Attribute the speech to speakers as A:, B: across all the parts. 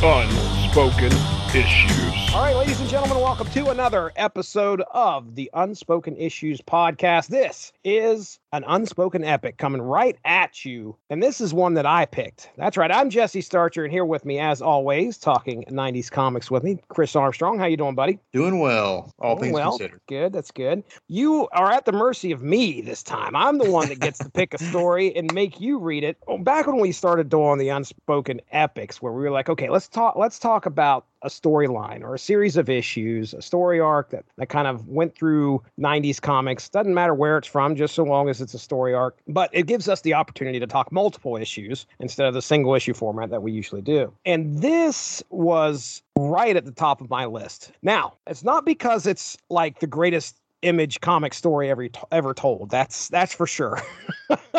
A: Unspoken Issues.
B: All right, ladies and gentlemen, welcome to another episode of the Unspoken Issues podcast. This is an unspoken epic coming right at you, and this is one that I picked. That's right. I'm Jesse Starcher, and here with me, as always, talking '90s comics with me, Chris Armstrong. How you doing, buddy?
C: Doing well, all
B: Doing
C: things
B: well.
C: considered.
B: Good. That's good. You are at the mercy of me this time. I'm the one that gets to pick a story and make you read it. Oh, Back when we started doing the unspoken epics, where we were like, okay, let's talk. Let's talk about a storyline or a series of issues, a story arc that, that kind of went through 90s comics. Doesn't matter where it's from, just so long as it's a story arc. But it gives us the opportunity to talk multiple issues instead of the single issue format that we usually do. And this was right at the top of my list. Now, it's not because it's like the greatest image comic story ever ever told. That's that's for sure.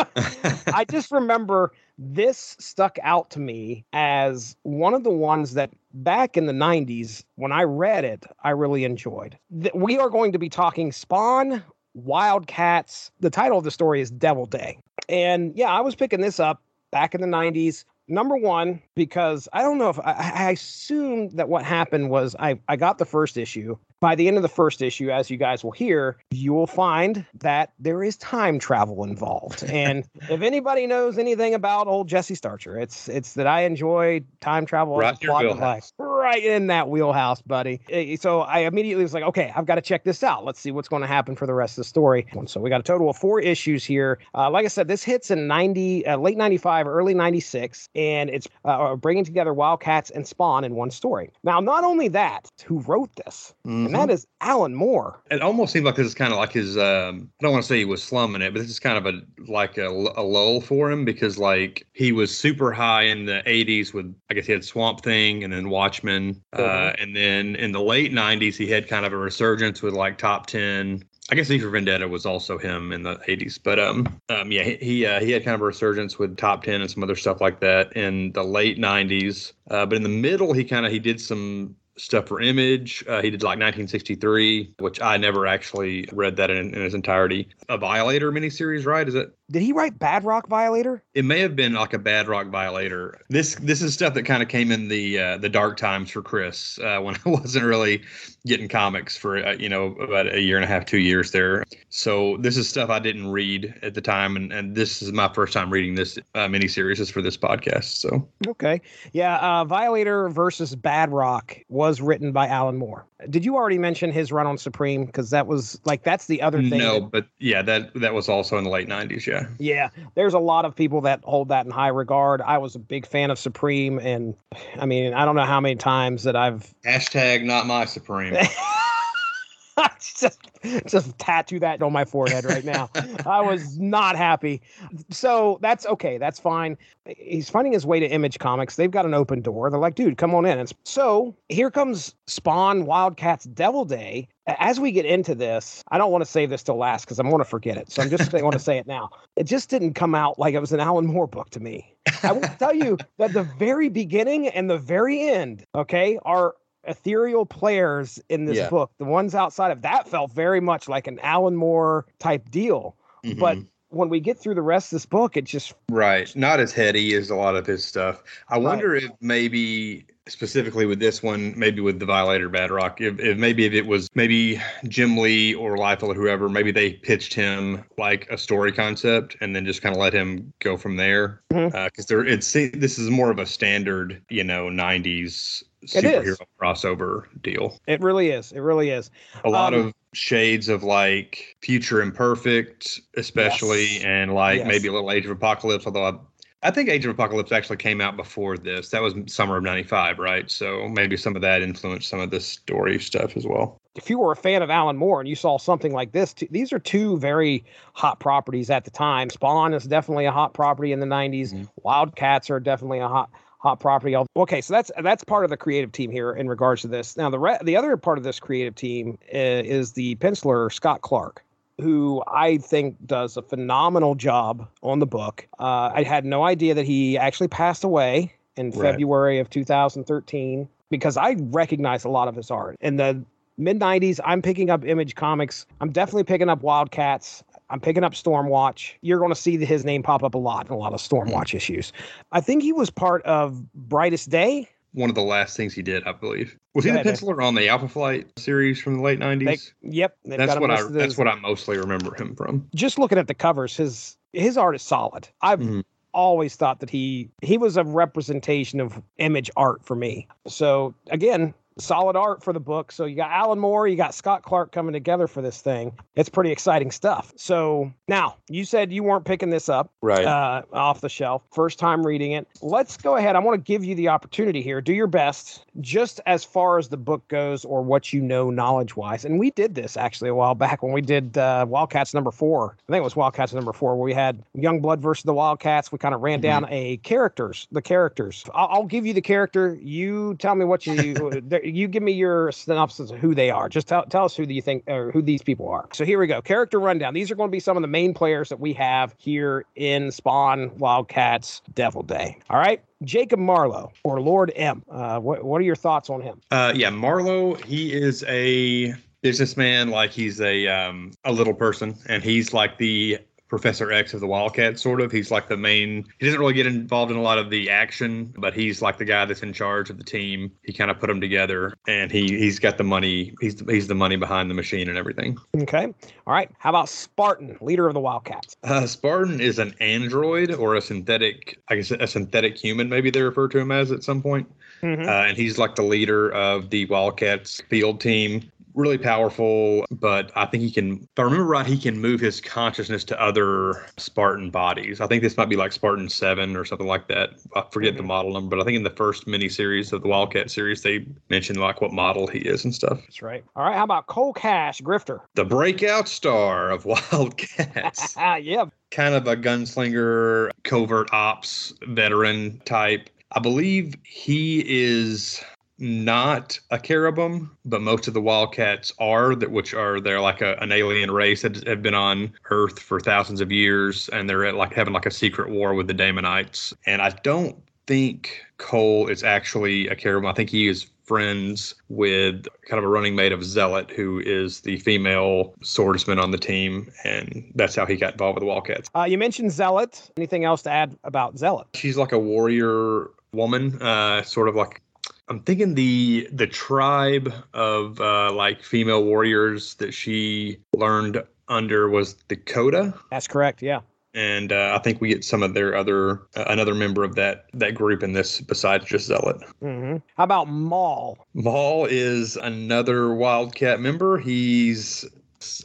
B: I just remember this stuck out to me as one of the ones that back in the 90s when I read it, I really enjoyed. We are going to be talking Spawn, Wildcats. The title of the story is Devilday. And yeah, I was picking this up back in the 90s. Number one, because I don't know if I, I assume that what happened was I, I got the first issue. By the end of the first issue, as you guys will hear, you will find that there is time travel involved. And if anybody knows anything about old Jesse Starcher, it's it's that I enjoy time travel as
C: Right
B: a
C: in your
B: plot device. Right in that wheelhouse, buddy. Eh, So I immediately was like, okay, I've got to check this out. Let's see what's going to happen for the rest of the story. So we got a total of four issues here. Uh, like I said, this hits in 90, uh, late 95, early 96, and it's uh, bringing together Wildcats and Spawn in one story. Now, not only that, who wrote this? And that is Alan Moore.
C: It almost seemed like this is kind of like his. Um, I don't want to say he was slumming it, but this is kind of a like a, a lull for him because like he was super high in the '80s with I guess he had Swamp Thing and then Watchmen, uh,
B: Mhm.
C: and then in the late '90s he had kind of a resurgence with like Top Ten. I guess V for Vendetta was also him in the 80s, but um, um yeah, he he, uh, he had kind of a resurgence with Top Ten and some other stuff like that in the late 90s. Uh, but in the middle, he kind of he did some stuff for Image. Uh, he did like 1963, which I never actually read that in, in its entirety. A Violator miniseries, right? Is it?
B: Did he write Badrock Violator?
C: It may have been like a Badrock Violator. This this is stuff that kind of came in the uh, the dark times for Chris uh, when I wasn't really getting comics for uh, you know about a year and a half, two years there. So this is stuff I didn't read at the time, and, and this is my first time reading this uh, miniseries is for this podcast. So
B: Okay. Yeah, uh, Violator versus Badrock was written by Alan Moore. Did you already mention his run on Supreme? Because that was like that's the other thing.
C: no,
B: that-
C: but yeah, that that was also in the late 90s. Yeah.
B: yeah, there's a lot of people that hold that in high regard. I was a big fan of Supreme, and I mean, I don't know how many times that I've
C: Hashtag not my supreme.
B: just just tattoo that on my forehead right now. I was not happy. So that's okay. That's fine. He's finding his way to Image Comics. They've got an open door. They're like, dude, come on in. And so here comes Spawn Wildcats Devilday. As we get into this, I don't want to save this till last because I'm going to forget it. So I'm just going to say it now. It just didn't come out like it was an Alan Moore book to me. I will tell you that the very beginning and the very end, okay, are ethereal players in this
C: Yeah.
B: book. The ones outside of that felt very much like an Alan Moore type deal. But
C: Mhm.
B: when we get through the rest of this book, it just
C: Right. Not as heady as a lot of his stuff. I
B: Right.
C: wonder if maybe specifically with this one, maybe with the Violator Badrock, if, if maybe if it was maybe Jim Lee or Liefeld or whoever, maybe they pitched him like a story concept and then just kind of let him go from there. Because there, it's this is more of a standard, you know, '90s
B: It is.
C: Superhero crossover deal.
B: it really is. It really is.
C: a lot
B: Um,
C: of shades of like future imperfect especially
B: Yes.
C: and like
B: Yes.
C: maybe a little age of apocalypse although I, I think age of apocalypse actually came out before this that was summer of 95 right so maybe some of that influenced some of this story stuff as well
B: If you were a fan of Alan Moore and you saw something like this, t- these are two very hot properties at the time. Spawn is definitely a hot property in the 90s.
C: Mhm.
B: Wildcats are definitely a hot hot property. Okay, so that's that's part of the creative team here in regards to this. Now the re- the other part of this creative team is, is the penciler Scott Clark. Who I think does a phenomenal job on the book. Uh, I had no idea that he actually passed away in
C: Right.
B: February of 2013 because I recognize a lot of his art. In the mid 90s, I'm picking up Image Comics. I'm definitely picking up Wildcats. I'm picking up Stormwatch. You're going to see his name pop up a lot in a lot of Stormwatch issues. I think he was part of Brightest Day.
C: one of the last things he did, I believe. Was he the penciler on the Alpha Flight series from the late nineties?
B: yep, they've
C: That's what I that's what I mostly remember him from.
B: just looking at the covers, his his art is solid. I've
C: Mhm.
B: always thought that he he was a representation of image art for me. So again, solid art for the book. So you got Alan Moore, you got Scott Clark coming together for this thing. It's pretty exciting stuff. So now you said you weren't picking this up
C: Right.
B: uh, off the shelf. First time reading it. Let's go ahead. I want to give you the opportunity here. Do your best, just as far as the book goes, or what you know knowledge wise. And we did this actually a while back when we did uh, Wildcats number four. I think it was Wildcats number four, where we had Youngblood versus the Wildcats. We kind of ran down a characters, the characters. I'll, I'll give you the character. You tell me what you. you give me your synopsis of who they are. Just tell, tell us who do you think or who these people are. So here we go. Character rundown. These are going to be some of the main players that we have here in Spawn Wildcats Devilday. All right. Jacob Marlowe or Lord M. Uh, what, what are your thoughts on him?
C: Uh, yeah, Marlowe. He is a businessman, like he's a um, a little person, and he's like the Professor X of the Wildcats, sort of. He's like the main. He doesn't really get involved in a lot of the action, but he's like the guy that's in charge of the team. He kind of put them together, and he he's got the money. He's he's the money behind the machine and everything.
B: Okay. All right. How about Spartan, leader of the Wildcats?
C: Uh, Spartan is an android or a synthetic, I guess a synthetic human, maybe they refer to him as at some point.
B: Mhm.
C: Uh, and he's like the leader of the Wildcats field team. Really powerful, but I think he can, if I remember right, he can move his consciousness to other Spartan bodies. I think this might be like Spartan 7 or something like that. I forget the
B: Mhm.
C: model number, but I think in the first miniseries of the Wildcat series, they mentioned like what model he is and stuff.
B: That's right. All right. How about Cole Cash, Grifter?
C: The breakout star of Wildcats.
B: Ah, yeah.
C: kind of a gunslinger, covert ops veteran type. I believe he is not a Kherubim, but most of the Wildcats are that which are they're like a, an alien race that have been on Earth for thousands of years, and they're at like having like a secret war with the Daemonites. And I don't think Cole is actually a Kherubim. I think he is friends with kind of a running mate of Zealot, who is the female swordsman on the team, and that's how he got involved with the Wildcats.
B: Uh, you mentioned Zealot. Anything else to add about Zealot?
C: She's like a warrior woman, uh, sort of like I'm thinking the the tribe of uh, like female warriors that she learned under was Dakota,
B: That's correct. Yeah.
C: and uh, I think we get some of their other uh, another member of that that group in this besides just Zealot.
B: hmm How about Maul?
C: Maul is another Wildcat member. He's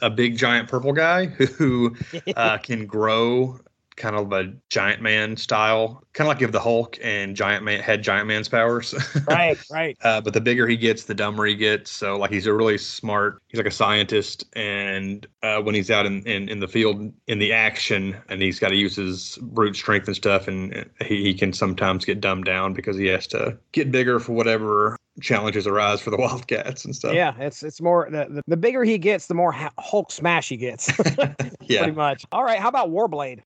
C: a big giant purple guy who uh, can grow kind of a giant man style, kind of like if the Hulk and Giant Man had Giant Man's powers.
B: right. Right.
C: Uh, but the bigger he gets, the dumber he gets. So like he's a really smart. He's like a scientist, and uh, when he's out in, in in the field in the action, and he's got to use his brute strength and stuff, and he, he can sometimes get dumbed down because he has to get bigger for whatever challenges arise for the Wildcats and stuff.
B: Yeah. It's it's more the, the, bigger he gets, the more Hulk smash he gets.
C: yeah.
B: Pretty much. All right. How about Warblade?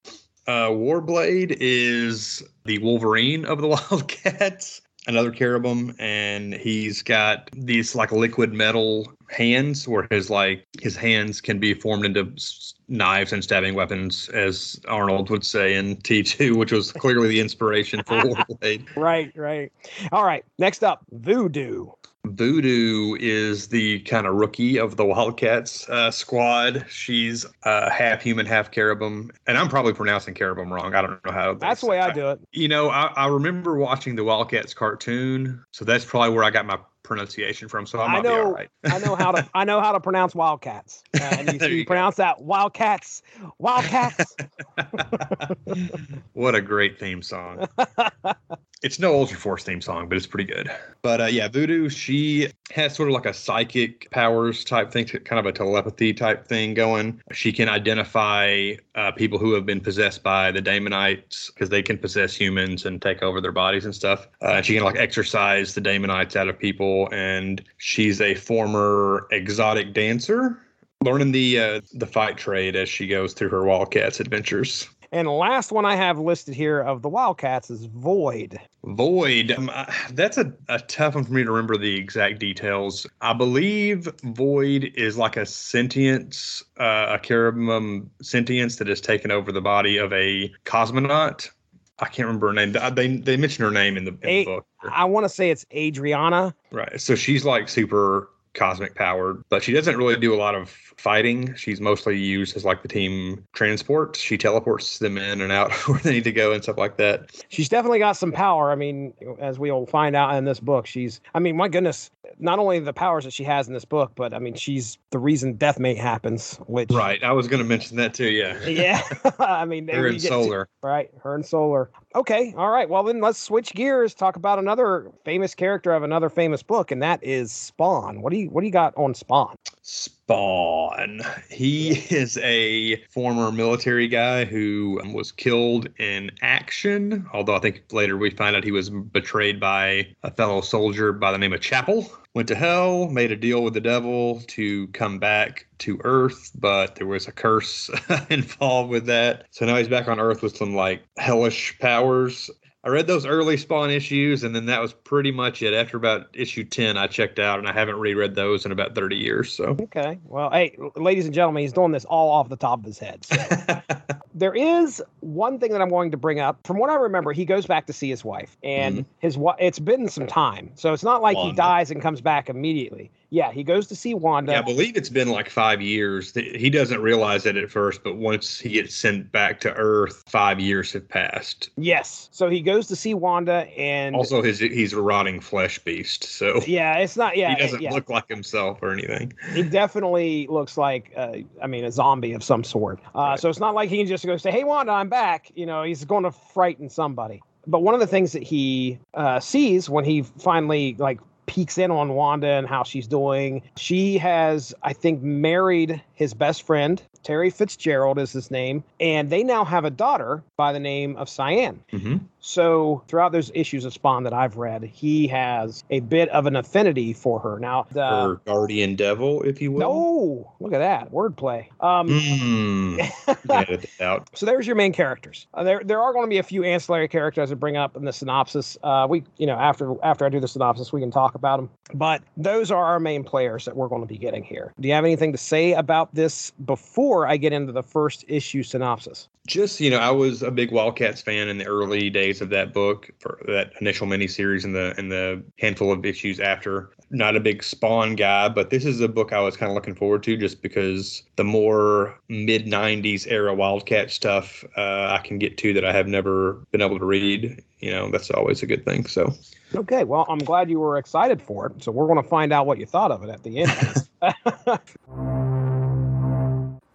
C: Uh, Warblade is the Wolverine of the Wildcats, another Kherubim, and he's got these like liquid metal hands, where his like his hands can be formed into s- knives and stabbing weapons, as Arnold would say in T two, which was clearly the inspiration for Warblade.
B: Right. Right. All right. Next up, Voodoo.
C: Voodoo is the kind of rookie of the Wildcats uh, squad. She's uh, half human, half Kherubim, and I'm probably pronouncing Kherubim wrong. I don't know how.
B: That's the way I do it.
C: You know, I, I remember watching the Wildcats cartoon, so that's probably where I got my pronunciation from. So I
B: I
C: might be all
B: know.
C: right.
B: I know how to. I know how to pronounce Wildcats. Uh, and you, you
C: you go.
B: pronounce that Wildcats. Wildcats.
C: what a great theme song. it's no Ultra Force theme song, but it's pretty good. But uh, yeah, Voodoo, she has sort of like a psychic powers type thing, kind of a telepathy type thing going. She can identify uh, people who have been possessed by the Daemonites because they can possess humans and take over their bodies and stuff. Uh, and she can like exorcise the Daemonites out of people. And she's a former exotic dancer. Learning the uh, the fight trade as she goes through her Wildcats adventures.
B: And last one I have listed here of the Wildcats is Void.
C: Void. Um, I- that's a, a tough one for me to remember the exact details. I believe Void is like a sentience, uh, a Kherubim sentience that has taken over the body of a cosmonaut. I can't remember her name. They they mention her name in the, in
B: A-
C: the book.
B: I want to say it's Adriana.
C: Right. So she's like super cosmic powered, but she doesn't really do a lot of fighting. She's mostly used as like the team transport. She teleports them in and out where they need to go and stuff like that.
B: She's definitely got some power. I mean, as we'll find out in this book, she's, I mean, my goodness, not only the powers that she has in this book, but I mean, she's the reason Deathmate happens, which.
C: Right. I was going to mention that too. Yeah.
B: Yeah. I mean,
C: Her and
B: get to-
C: Solar.
B: right. Her and Solar. Okay. All right. Well, then let's switch gears, talk about another famous character of another famous book, and that is Spawn. What do you, what do you got on Spawn?
C: Spawn. He is a former military guy who was killed in action. Although I think later we find out he was betrayed by a fellow soldier by the name of Chapel. Went to hell, made a deal with the devil to come back to Earth, but there was a curse involved with that. So now he's back on Earth with some like hellish powers. I read those early Spawn issues, and then that was pretty much it. After about issue 10, I checked out, and I haven't reread those in about 30 years. So.
B: Okay. Well, hey, ladies and gentlemen, he's doing this all off the top of his head. So. there is one thing that I'm going to bring up. From what I remember, he goes back to see his wife, and his wa- it's been some time, so it's not like he dies and comes back immediately. Yeah, he goes to see Wanda.
C: Yeah, I believe it's been like five years. He doesn't realize it at first, but once he gets sent back to Earth, five years have passed.
B: yes, so he goes to see Wanda, and
C: Also, his he's a rotting flesh beast, so
B: yeah, it's not. Yeah,
C: he doesn't
B: yeah.
C: look like himself or anything.
B: he definitely looks like, uh, I mean, a zombie of some sort. Uh,
C: Right.
B: So it's not like he can just go say, "Hey, Wanda, I'm back." You know, he's going to frighten somebody. But one of the things that he uh, sees when he finally like peeks in on Wanda and how she's doing, she has, I think, married his best friend. Terry Fitzgerald is his name, and they now have a daughter by the name of Cyan.
C: Mm-hmm.
B: So throughout those issues of Spawn that I've read, he has a bit of an affinity for her. Now, the,
C: or guardian devil, if you will.
B: no, look at that wordplay. Um,
C: Mm. Edit it out.
B: so there's your main characters. Uh, there, there are going to be a few ancillary characters to bring up in the synopsis. Uh, we, you know, after after I do the synopsis, we can talk about them. But those are our main players that we're going to be getting here. Do you have anything to say about this before I get into the first issue synopsis?
C: Just you know, I was a big Wildcats fan in the early days of that book for that initial miniseries and the and the handful of issues after. Not a big Spawn guy, but this is a book I was kind of looking forward to just because the more mid '90s era Wildcat stuff uh, I can get to that I have never been able to read. You know, that's always a good thing. So
B: Okay, well, I'm glad you were excited for it. So we're going to find out what you thought of it at the end.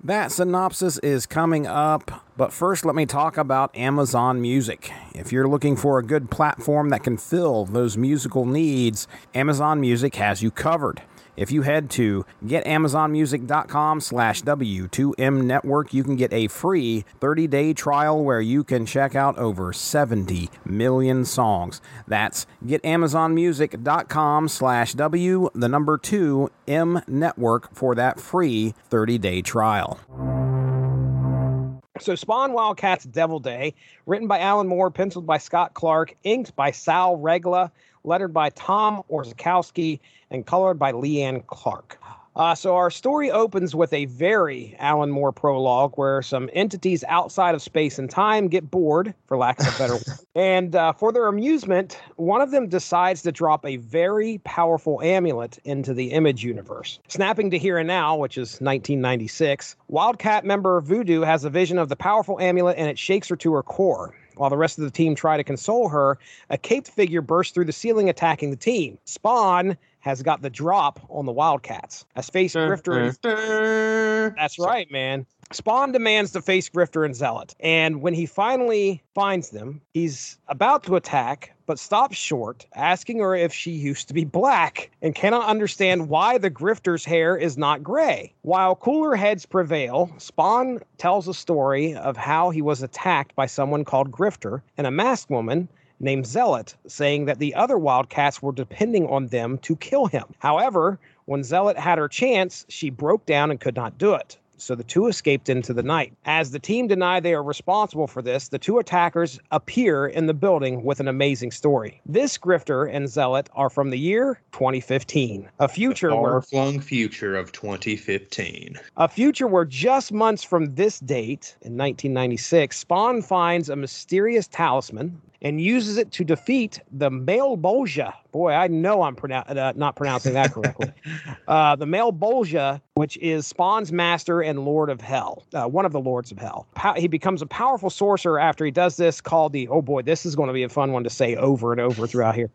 B: That synopsis is coming up, but first let me talk about Amazon Music. If you're looking for a good platform that can fill those musical needs, Amazon Music has you covered. If you head to getamazonmusic.com slash W2M network, you can get a free 30-day trial where you can check out over 70 million songs. That's getamazonmusic.com slash W, the number 2 M network for that free 30-day trial. So, Spawn Wildcats Devilday, written by Alan Moore, penciled by Scott Clark, inked by Sal Regla, lettered by Tom Orzechowski, and colored by Leanne Clark. Uh, so, our story opens with a very Alan Moore prologue where some entities outside of space and time get bored, for lack of a better word. And uh, for their amusement, one of them decides to drop a very powerful amulet into the image universe. Snapping to here and now, which is 1996, Wildcat member Voodoo has a vision of the powerful amulet and it shakes her to her core. While the rest of the team try to console her, a caped figure bursts through the ceiling, attacking the team. Spawn has got the drop on the Wildcats. As face Grifter and that's right, man. Spawn demands to face Grifter and Zealot. And when he finally finds them, he's about to attack, but stops short, asking her if she used to be black and cannot understand why the Grifter's hair is not gray. While cooler heads prevail, Spawn tells a story of how he was attacked by someone called Grifter and a masked woman named Zealot, saying that the other Wildcats were depending on them to kill him. However, when Zealot had her chance, she broke down and could not do it. so the two escaped into the night. As the team deny they are responsible for this, the two attackers appear in the building with an amazing story. This grifter and zealot are from the year 2015, a future where
C: Far-flung future of 2015.
B: a future where just months from this date in 1996, Spawn finds a mysterious talisman and uses it to defeat the Malebolgia. Boy, I know I'm pronou- uh, not pronouncing that correctly. uh, the Malebolgia, which is Spawn's master and lord of hell, uh, one of the lords of hell. He becomes a powerful sorcerer after he does this, called the, oh boy, this is going to be a fun one to say over and over throughout here.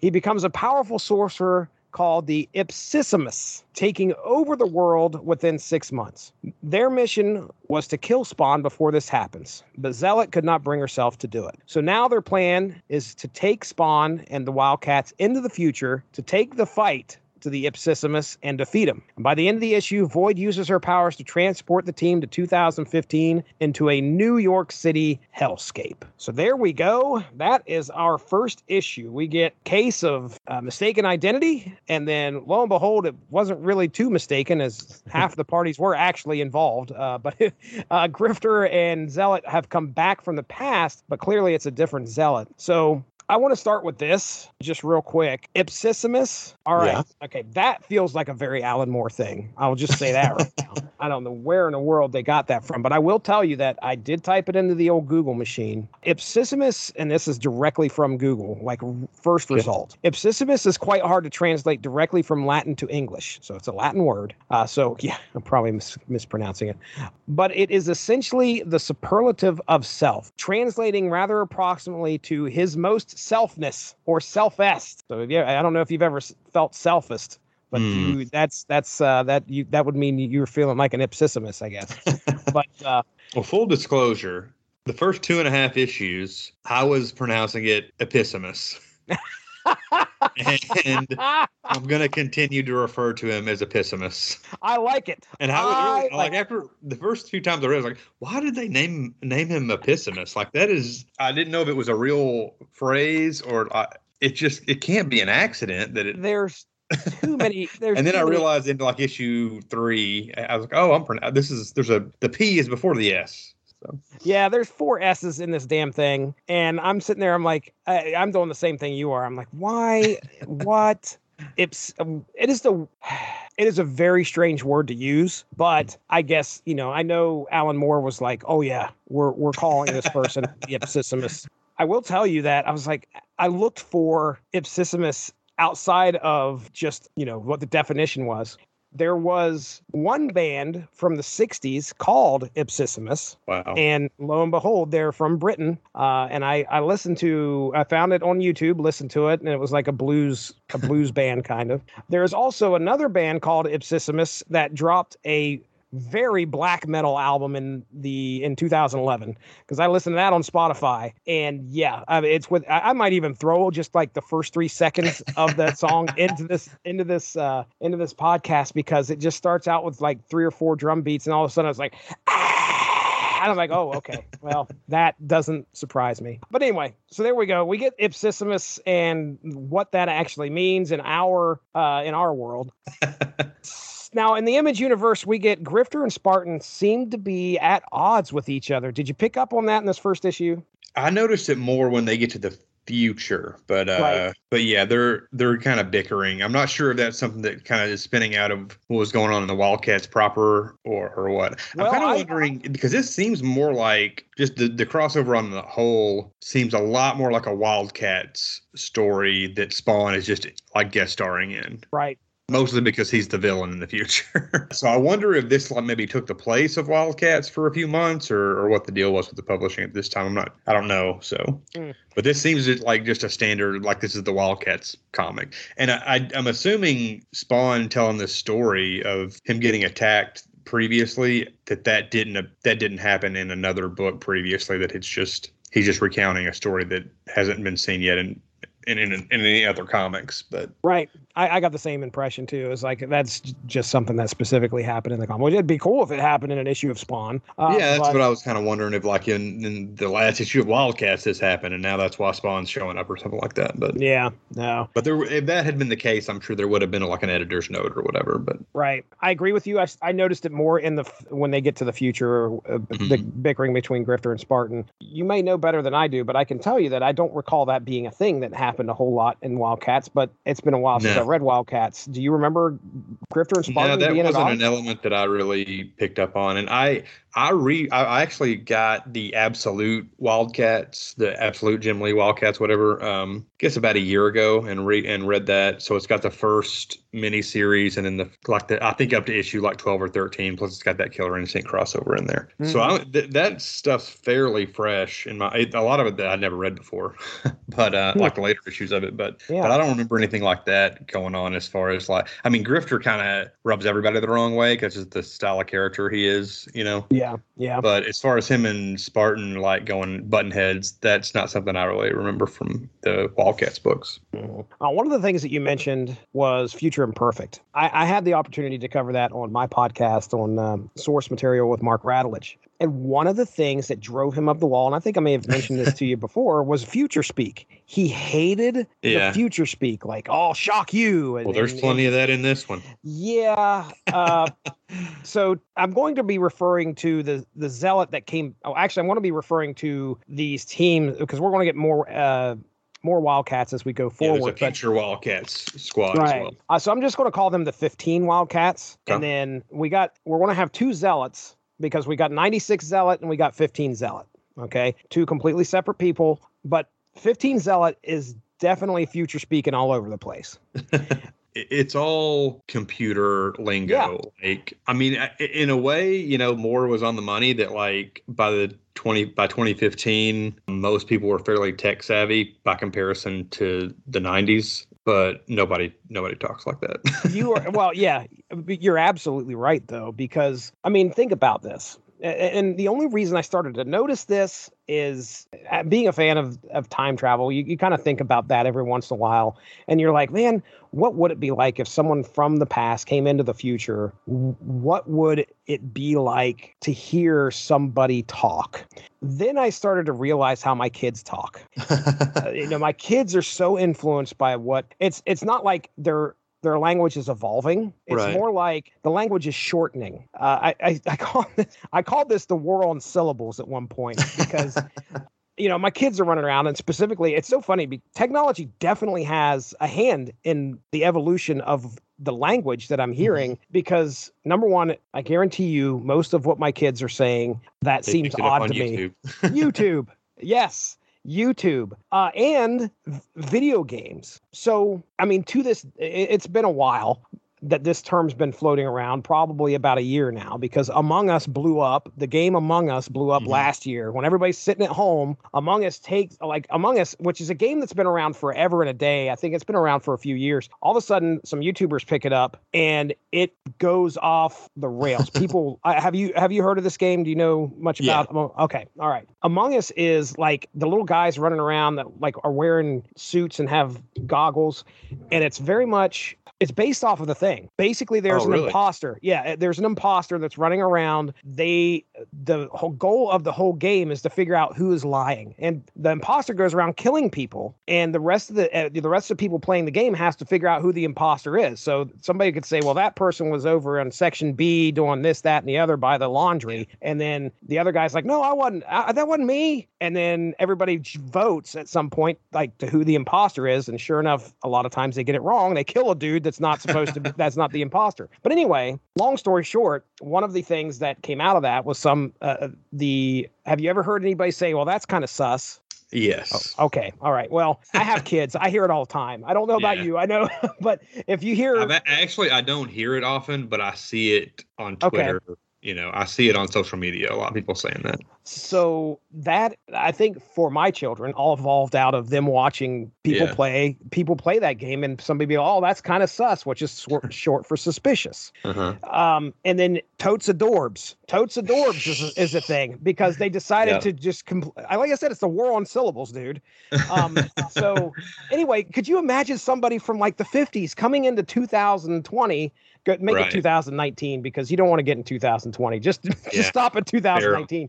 B: He becomes a powerful sorcerer called the Ipsissimus, taking over the world within six months. Their mission was to kill Spawn before this happens, but Zealot could not bring herself to do it. So now their plan is to take Spawn and the Wildcats into the future to take the fight to the Ipsissimus and defeat him. By the end of the issue, Void uses her powers to transport the team to 2015 into a New York City hellscape. So there we go. That is our first issue. We get case of uh, mistaken identity, and then lo and behold, it wasn't really too mistaken, as half the parties were actually involved. Uh, but uh, Grifter and Zealot have come back from the past, but clearly it's a different Zealot. So I want to start with this just real quick. Ipsissimus. All right.
C: Yeah.
B: Okay. That feels like a very Alan Moore thing. I'll just say that right now. I don't know where in the world they got that from, but I will tell you that I did type it into the old Google machine. Ipsissimus, and this is directly from Google, like first result. Ipsissimus is quite hard to translate directly from Latin to English. So it's a Latin word. Uh, so yeah, I'm probably mis- mispronouncing it. But it is essentially the superlative of self, translating rather approximately to his most selfness or selfest. So yeah, I don't know if you've ever s- felt selfist, but
C: Hmm.
B: you, that's that's uh, that you that would mean you were feeling like an ipsissimus, I guess. but uh,
C: Well, full disclosure, the first two and a half issues, I was pronouncing it Epissimus. and I'm going to continue to refer to him as Epissimus.
B: I like it.
C: And I was
B: I
C: like,
B: like-
C: after the first few times I read, I was like, why did they name name him Epissimus? Like that is, I didn't know if it was a real phrase or I, it just it can't be an accident that it.
B: There's too many. There's
C: And then I
B: many-
C: realized in like issue three, I was like, oh, I'm this is there's a the P is before the S. So
B: Yeah, there's four S's in this damn thing, and I'm sitting there. I'm like, I, I'm doing the same thing you are. I'm like, why? what? It's um, it is the it is a very strange word to use, but I guess you know I know Alan Moore was like, oh yeah, we're we're calling this person the Ipsissimus. I will tell you that I was like, I looked for Ipsissimus outside of just you know what the definition was. There was one band from the '60s called Ipsissimus,
C: wow.
B: and lo and behold, they're from Britain. Uh, and I, I listened to, I found it on YouTube, listened to it, and it was like a blues, a blues band kind of. There's also another band called Ipsissimus that dropped a very black metal album in the in 2011 because I listened to that on Spotify and yeah I mean, it's with I, I might even throw just like the first three seconds of that song into this into this uh into this podcast because it just starts out with like three or four drum beats and all of a sudden it's like "Ah," and I'm like oh okay well that doesn't surprise me. But anyway so there we go. We get ipsissimus and what that actually means in our uh in our world now, in the Image universe, we get Grifter and Spartan seem to be at odds with each other. Did you pick up on that in this first issue?
C: I noticed it more when they get to the future, but uh
B: Right.
C: but yeah, they're they're kind of bickering. I'm not sure if that's something that kind of is spinning out of what was going on in the Wildcats proper or or what.
B: Well,
C: I'm kind of
B: I-
C: wondering because this seems more like just the, the crossover on the whole seems a lot more like a Wildcats story that Spawn is just like guest starring in.
B: Right.
C: Mostly because he's the villain in the future. so I wonder if this like maybe took the place of Wildcats for a few months or, or what the deal was with the publishing at this time. I'm not I don't know. So
B: Mm.
C: but this seems like just a standard like this is the Wildcats comic. And I, I I'm assuming Spawn telling this story of him getting attacked previously that that didn't that didn't happen in another book previously that it's just he's just recounting a story that hasn't been seen yet in in, in, in any other comics. But
B: right, I, I got the same impression too. It's like that's just something that specifically happened in the comic. Well, it'd be cool if it happened in an issue of Spawn.
C: Uh, yeah, that's but, what I was kind of wondering if, like in, in the last issue of Wildcats, this happened, and now that's why Spawn's showing up or something like that. But
B: yeah, no.
C: But there, if that had been the case, I'm sure there would have been like an editor's note or whatever. But
B: right, I agree with you. I, I noticed it more in the when they get to the future, uh, mm-hmm. the bickering between Grifter and Spartan. You may know better than I do, but I can tell you that I don't recall that being a thing that happened a whole lot in Wildcats. But it's been a while no. since I read Wildcats. Do you remember Grifter and Spartan?
C: No, that wasn't an element that I really picked up on, and I I re I actually got the absolute Wildcats, the absolute Jim Lee Wildcats, whatever. Um, I guess about a year ago, and read and read that. So it's got the first mini series, and then the like the I think up to issue like twelve or thirteen. Plus, it's got that Killer Instinct crossover in there. Mm-hmm. So I, th- that stuff's fairly fresh in my. A lot of it that I'd never read before, but uh, like the later issues of it. But yeah. but I don't remember anything like that going on as far as like I mean, Grifter kind of rubs everybody the wrong way because it's the style of character he is, you know.
B: Yeah. Yeah, yeah.
C: But as far as him and Spartan like going button heads, that's not something I really remember from the Wildcats books.
B: Uh, one of the things that you mentioned was Future Imperfect. I, I had the opportunity to cover that on my podcast on um, source material with Mark Radulich. And one of the things that drove him up the wall, and I think I may have mentioned this to you before, was future speak. He hated yeah. the future speak, like, oh, I'll shock you.
C: And, well, there's and, plenty and, of that in this one.
B: Yeah. Uh, so I'm going to be referring to the the zealot that came. Oh, actually, I'm going to be referring to these teams because we're going to get more. Uh, more Wildcats as we go forward. Yeah,
C: there's a future but, Wildcats squad right. Well. Uh,
B: so I'm just going to call them the 15 Wildcats, okay. and then we got we're going to have two zealots because we got 96 zealot and we got 15 zealot. Okay, two completely separate people, but 15 zealot is definitely future speaking all over the place.
C: it's all computer lingo. Yeah. Like, I mean, in a way, you know, Moore was on the money that like by the 20 by 2015, most people were fairly tech savvy by comparison to the 90s but nobody nobody talks like that.
B: you are well, yeah, you're absolutely right though because I mean, think about this. And the only reason I started to notice this is uh, being a fan of, of time travel. You, you kind of think about that every once in a while. And you're like, man, what would it be like if someone from the past came into the future? What would it be like to hear somebody talk? Then I started to realize how my kids talk. uh, you know, my kids are so influenced by what it's. It's not like they're their language is evolving. It's right. more like the language is shortening. Uh, I, I, I call this I called this the war on syllables at one point because you know my kids are running around and specifically it's so funny. Technology definitely has a hand in the evolution of the language that I'm mm-hmm. hearing mm-hmm. because number one, I guarantee you most of what my kids are saying that they seems odd to YouTube. me. YouTube. Yes. YouTube, uh, and video games. So, I mean, to this, it's been a while, that this term's been floating around probably about a year now because Among Us blew up. The game Among Us blew up mm-hmm. last year when everybody's sitting at home. Among Us takes like Among Us, which is a game that's been around forever and a day. I think it's been around for a few years. All of a sudden, some YouTubers pick it up and it goes off the rails. People, have you have you heard of this game? Do you know much about? Yeah. Okay, all right. Among Us is like the little guys running around that like are wearing suits and have goggles, and it's very much it's based off of the thing. Basically, there's oh, an really? imposter. Yeah, eh, there's an imposter that's running around. They the whole goal of the whole game is to figure out who is lying, and the imposter goes around killing people, and the rest of the uh, the rest of the people playing the game has to figure out who the imposter is. So somebody could say, well, that person was over on section B doing this, that, and the other by the laundry, and then the other guy's like, no, I wasn't. I, that wasn't me. And then everybody votes at some point, like to who the imposter is, and sure enough, a lot of times they get it wrong. They kill a dude that's not supposed to be that's not the imposter. But anyway, long story short, one of the things that came out of that was some uh, the have you ever heard anybody say, "Well, that's kind of sus"?
C: Yes.
B: Oh, okay. All right. Well, I have kids. I hear it all the time. I don't know about yeah. you. I know, but if you hear,
C: I've, actually, I don't hear it often, but I see it on Twitter. Okay. You know, I see it on social media. A lot of people saying that.
B: so that I think for my children all evolved out of them watching people
C: Yeah.
B: play people play that game and somebody be oh that's kind of sus which is short for suspicious
C: Uh-huh.
B: um, and then totes adorbs totes adorbs is, a- is a thing because they decided
C: Yeah.
B: to just compl- like I said it's the war on syllables dude um, so anyway could you imagine somebody from like the 50s coming into 2020 go, make
C: Right.
B: it 2019 because you don't want to get in 2020 just,
C: Yeah.
B: just stop at 2019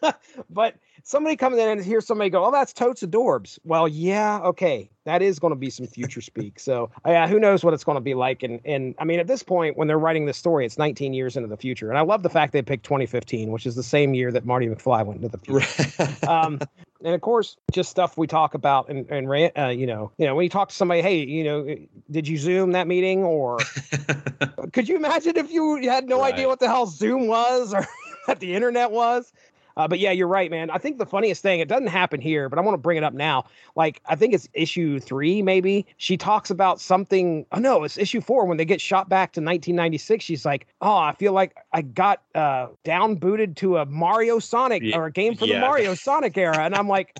B: but somebody comes in and hears somebody go, "Oh, that's totes adorbs." Well, yeah, okay, that is going to be some future speak. So, uh, yeah, who knows what it's going to be like? And and I mean, at this point, when they're writing this story, it's 19 years into the future. And I love the fact they picked 2015, which is the same year that Marty McFly went into the future. um, and of course, just stuff we talk about and and ran- uh, you know, you know, when you talk to somebody, hey, you know, did you Zoom that meeting or could you imagine if you had no idea what the hell Zoom was or what the internet was? Uh, but yeah, you're right, man. I think the funniest thing, it doesn't happen here, but I want to bring it up now. Like, I think it's issue three, maybe. She talks about something. Oh, no, it's issue four. When they get shot back to 1996, she's like, Oh, I feel like I got uh, down booted to a Mario Sonic
C: Ye-
B: or a game from the. Mario Sonic era. And I'm like,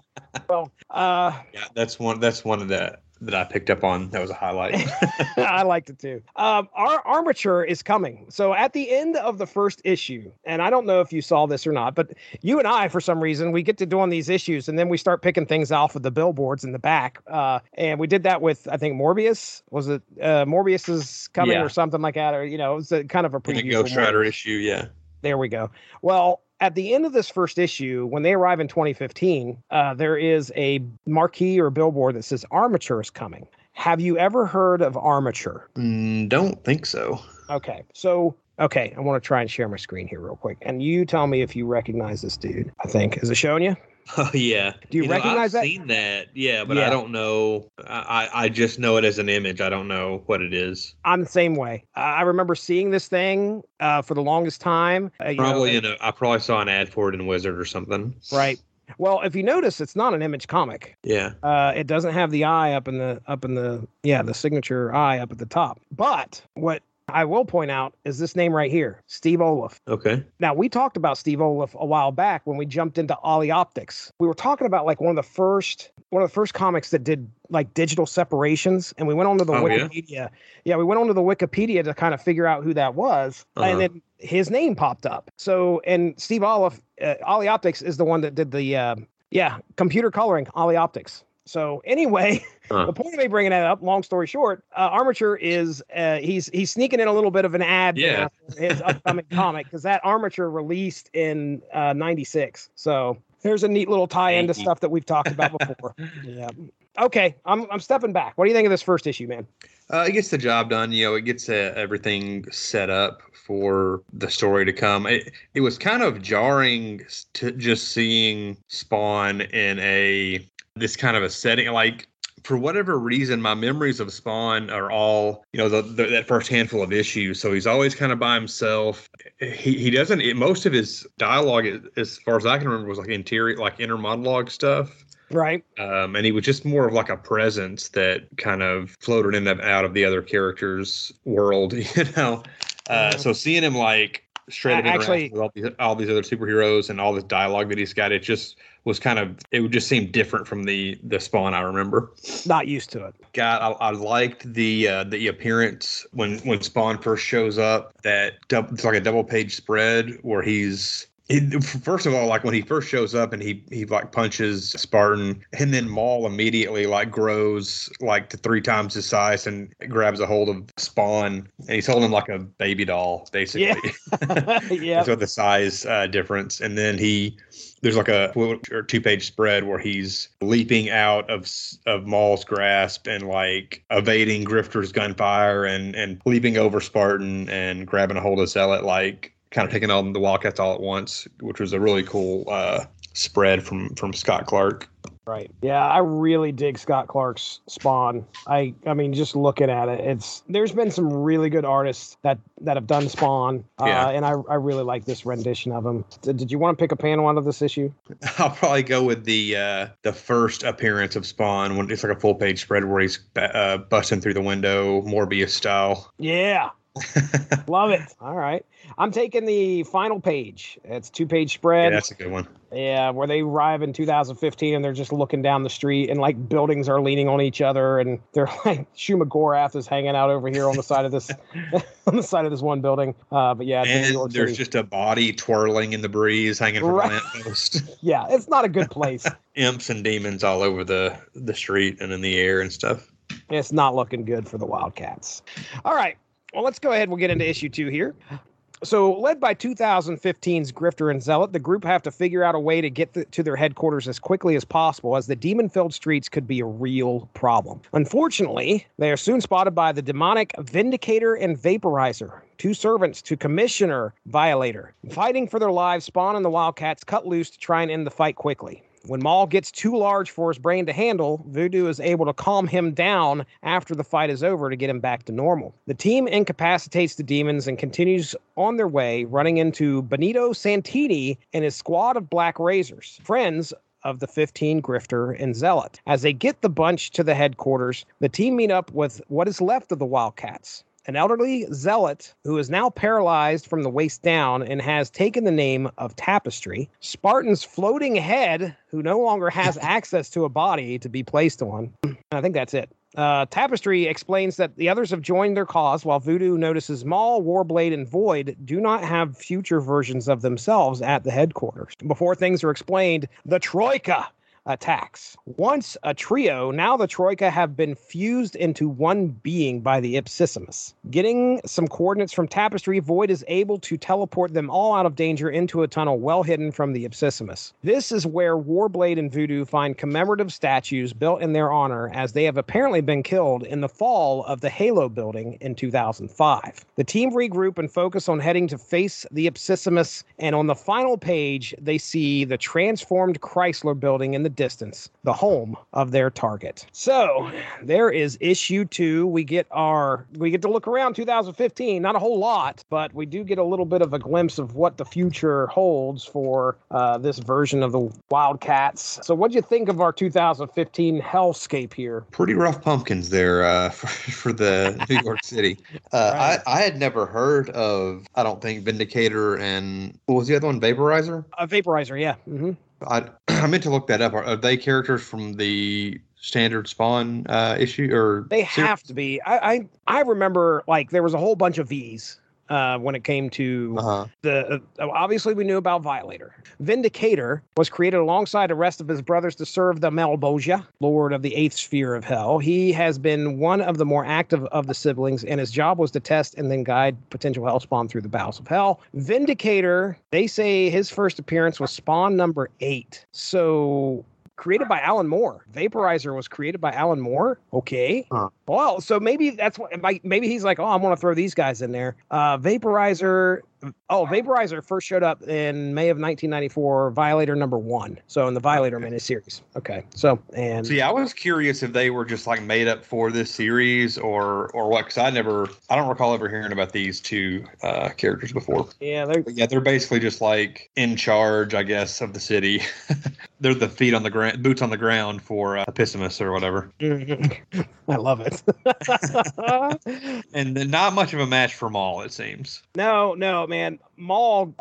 B: Well, uh,
C: yeah, that's one. That's one of the that I picked up on. That was a highlight.
B: I liked it too. Um, our armature is coming. So at the end of the first issue, and I don't know if you saw this or not, but you and I, for some reason, we get to doing these issues, and then we start picking things off of the billboards in the back. Uh, and we did that with, I think, Morbius. Was it uh, Morbius is coming
C: Yeah.
B: or something like that? Or you know, it was a, kind of a preview.
C: Ghost Rider issue, yeah.
B: There we go. Well, at the end of this first issue, when they arrive in 2015, uh, there is a marquee or billboard that says Armature is coming. Have you ever heard of Armature?
C: Mm, don't think so.
B: Okay. So, okay, I want to try and share my screen here real quick. And you tell me if you recognize this dude. I think. Is it showing you?
C: Oh yeah.
B: Do you
C: know,
B: recognize
C: I've
B: that?
C: Seen that? Yeah, but
B: Yeah.
C: I don't know. I I just know it as an image. I don't know what it is.
B: I'm the same way. I remember seeing this thing uh, for the longest time. Uh, you know,
C: Probably in a. I probably saw an ad for it in Wizard or something.
B: right. Well, if you notice, it's not an image comic.
C: Yeah.
B: Uh, it doesn't have the eye up in the up in the yeah the signature eye up at the top. But what I will point out is this name right here, Steve Oliff.
C: Okay.
B: Now we talked about Steve Oliff a while back when we jumped into Olyoptics. We were talking about like one of the first one of the first comics that did like digital separations, and we went onto the
C: Oh, yeah?
B: Wikipedia. Yeah? we went onto the Wikipedia to kind of figure out who that was,
C: Uh-huh.
B: and then his name popped up. So, and Steve Oliff, uh, Olyoptics is the one that did the uh, yeah computer coloring Olyoptics. So anyway,
C: Huh.
B: the point of me bringing that up, long story short, uh, Armature is uh, he's he's sneaking in a little bit of an ad
C: Yeah.
B: for his upcoming comic because that Armature released in uh, '96. So there's a neat little tie-in to stuff that we've talked about before. yeah. Okay, I'm I'm stepping back. What do you think of this first issue, man?
C: Uh, it gets the job done. You know, it gets uh, everything set up for the story to come. It, it was kind of jarring to just seeing Spawn in a this kind of a setting. Like for whatever reason, my memories of Spawn are all you know the, the, that first handful of issues. So he's always kind of by himself. He he doesn't. It, most of his dialogue, as far as I can remember, was like interior, like inner monologue stuff
B: Right.
C: um, and he was just more of like a presence that kind of floated in and out of the other characters' world, you know. Uh, so seeing him like straight up
B: A- actually-
C: with all these, all these other superheroes and all this dialogue that he's got, it just was kind of it would just seem different from the the Spawn I remember.
B: Not used to it.
C: God, I, I liked the uh, the appearance when when Spawn first shows up. That dou- it's like a double page spread where he's. He, first of all, like when he first shows up and he he like punches Spartan, and then Maul immediately like grows like to three times his size and grabs a hold of Spawn, and he's holding him like a baby doll, basically.
B: yeah.
C: That's what the size uh, difference. And then he, there's like a two page spread where he's leaping out of of Maul's grasp and like evading Grifter's gunfire and and leaping over Spartan and grabbing a hold of Zealot, like kind of taking on the Wildcats all at once, which was a really cool uh, spread from from Scott Clark.
B: Right. Yeah, I really dig Scott Clark's Spawn. I I mean, just looking at it, it's there's been some really good artists that that have done Spawn. Uh,
C: Yeah.
B: and I I really like this rendition of him. Did, did you want to pick a panel out of this issue?
C: I'll probably go with the uh, the first appearance of Spawn when it's like a full page spread where he's uh, busting through the window, Morbius style.
B: Yeah. Love it. All right. I'm taking the final page. It's two page
C: yeah,
B: spread.
C: that's a good one.
B: Yeah, where they arrive in 2015 and they're just looking down the street and like buildings are leaning on each other and they're like Shuma Gorath is hanging out over here on the side of this on the side of this one building. Uh, but yeah, it's in New
C: And there's
B: City.
C: just a body twirling in the breeze, hanging from
B: Right.
C: a lamppost.
B: yeah, it's not a good place.
C: Imps and demons all over the the street and in the air and stuff.
B: it's not looking good for the Wildcats. All right. Well, let's go ahead. We'll get into issue two here. So, led by 2015's Grifter and Zealot, the group have to figure out a way to get to their headquarters as quickly as possible, as the demon filled streets could be a real problem. Unfortunately, they are soon spotted by the demonic Vindicator and Vaporizer, two servants to Commissioner Violator. Fighting for their lives, Spawn and the Wildcats cut loose to try and end the fight quickly. When Maul gets too large for his brain to handle, Voodoo is able to calm him down after the fight is over to get him back to normal. The team incapacitates the demons and continues on their way, running into Benito Santini and his squad of Black Razors, friends of the 15 Grifter and Zealot. As they get the bunch to the headquarters, the team meet up with what is left of the Wildcats. An elderly zealot who is now paralyzed from the waist down and has taken the name of Tapestry. Spartan's floating head, who no longer has access to a body to be placed on. I think that's it. Uh, Tapestry explains that the others have joined their cause, while Voodoo notices Maul, Warblade, and Void do not have future versions of themselves at the headquarters. Before things are explained, the Troika attacks. Once a trio, now the Troika have been fused into one being by the Ipsissimus. Getting some coordinates from Tapestry, Void is able to teleport them all out of danger into a tunnel well hidden from the Ipsissimus. This is where Warblade and Voodoo find commemorative statues built in their honor, as they have apparently been killed in the fall of the Halo building in 2005. The team regroup and focus on heading to face the Ipsissimus, and on the final page, they see the transformed Chrysler building in the distance, the home of their target. So there is issue two. We get our we get to look around 2015, not a whole lot, but we do get a little bit of a glimpse of what the future holds for uh, this version of the Wildcats. So what do you think of our 2015 hellscape here?
C: Pretty rough pumpkins there uh, for, for the New York City. Uh,
B: Right.
C: I, I had never heard of, I don't think, Vindicator and what was the other one? Vaporizer?
B: A vaporizer, yeah. hmm
C: I, I meant to look that up. Are, are they characters from the standard Spawn uh, issue? or
B: They have to be. I, I I remember like there was a whole bunch of V's uh, when it came to
C: Uh-huh.
B: the uh, obviously we knew about Violator. Vindicator was created alongside the rest of his brothers to serve the Malebolgia, Lord of the Eighth Sphere of Hell. He has been one of the more active of the siblings, and his job was to test and then guide potential Hellspawn through the bowels of hell. Vindicator, they say his first appearance was Spawn number eight. So created by Alan Moore. Vaporizer was created by Alan Moore. Okay.
C: Huh.
B: Well, so maybe that's what maybe he's like, oh, I'm going to throw these guys in there. Uh, Vaporizer. Oh, Vaporizer first showed up in May of 1994, Violator number one. So in the Violator miniseries. Okay. So and
C: See, I was curious if they were just like made up for this series or or what? Because I never, I don't recall ever hearing about these two uh, characters before.
B: yeah, they're
C: But yeah, they're basically just like in charge, I guess, of the city. they're the feet on the ground, boots on the ground for uh, or whatever.
B: I love it.
C: And not much of a match for Maul, it seems.
B: no, no, man. Maul,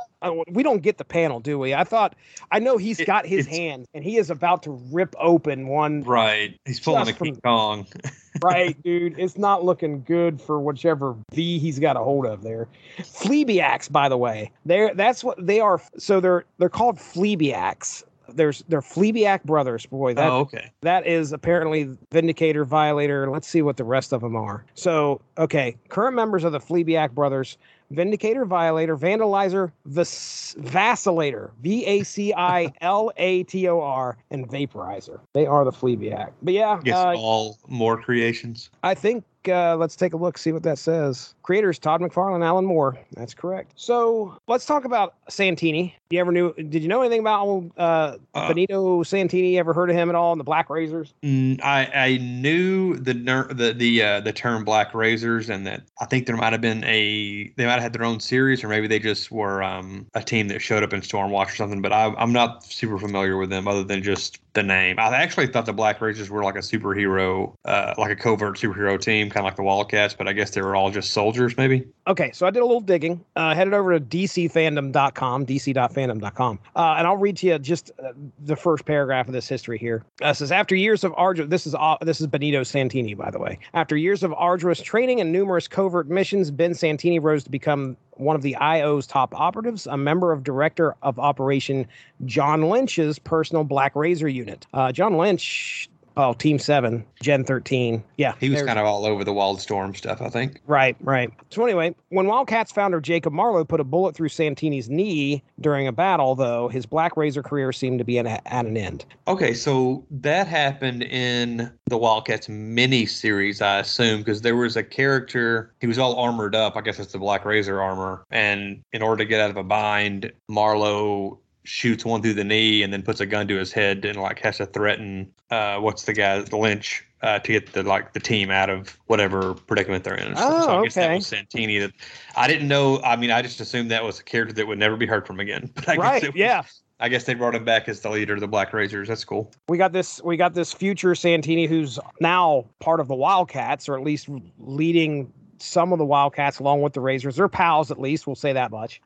B: we don't get the panel, do we? I thought, I know he's
C: It-
B: got his hand and he is about to rip open one
C: Right. He's pulling a
B: from-
C: King Kong.
B: right, dude. It's not looking good for whichever V he's got a hold of there. Phlebiacs, by the way, they're that's what they are. So they're they're called Phlebiacs. There's they're Phlebiac brothers. Boy, that
C: oh, okay.
B: that is apparently Vindicator, Violator. Let's see what the rest of them are. So, okay, current members of the Phlebiac brothers: Vindicator, Violator, Vandalizer, Vas- Vacillator, V A C I L A T O R, and Vaporizer. They are the Phlebiac. But yeah,
C: I guess
B: uh,
C: Alan Moore creations.
B: I think uh, let's take a look, see what that says. Creators Todd McFarlane, Alan Moore. That's correct. So let's talk about Santini. You ever knew? Did you know anything about old, uh,
C: Uh,
B: Benito Santini? Ever heard of him at all? in the Black Razors?
C: Mm, I I knew the ner- the the uh, the term Black Razors, and that I think there might have been a they might had their own series, or maybe they just were um, a team that showed up in Stormwatch or something. But I, I'm not super familiar with them, other than just the name. I actually thought the Black Razors were like a superhero, uh, like a covert superhero team, kind of like the Wildcats, but I guess they were all just soldiers, maybe.
B: Okay, so I did a little digging. Uh, headed over to dcfandom.com, dc.fandom.com, uh, and I'll read to you just uh, the first paragraph of this history here. Uh, says after years of arduous, this is uh, this is Benito Santini, by the way. After years of arduous training and numerous covert missions, Ben Santini rose to become one of the IO's top operatives, a member of director of operation John Lynch's personal Black Razor unit. Uh, John Lynch Oh, Team Seven, Gen 13. Yeah.
C: He was kind of all over the Wildstorm stuff, I think.
B: Right, right. So anyway, when Wildcats founder Jacob Marlowe put a bullet through Santini's knee during a battle, though, his Black Razor career seemed to be at, at an end.
C: Okay, so that happened in the Wildcats mini series, I assume, because there was a character, he was all armored up. I guess it's the Black Razor armor. And in order to get out of a bind, Marlowe shoots one through the knee and then puts a gun to his head and like has to threaten uh what's the guy the Lynch uh to get the like the team out of whatever predicament they're in.
B: Oh,
C: so I guess that
B: okay.
C: was Santini that I didn't know I mean I just assumed that was a character that would never be heard from again. But I guess
B: right,
C: was-
B: yeah.
C: I guess they brought him back as the leader of the Black Razors. That's cool.
B: We got this we got this future Santini who's now part of the Wildcats, or at least leading some of the Wildcats along with the Razors. They're pals at least, we'll say that much.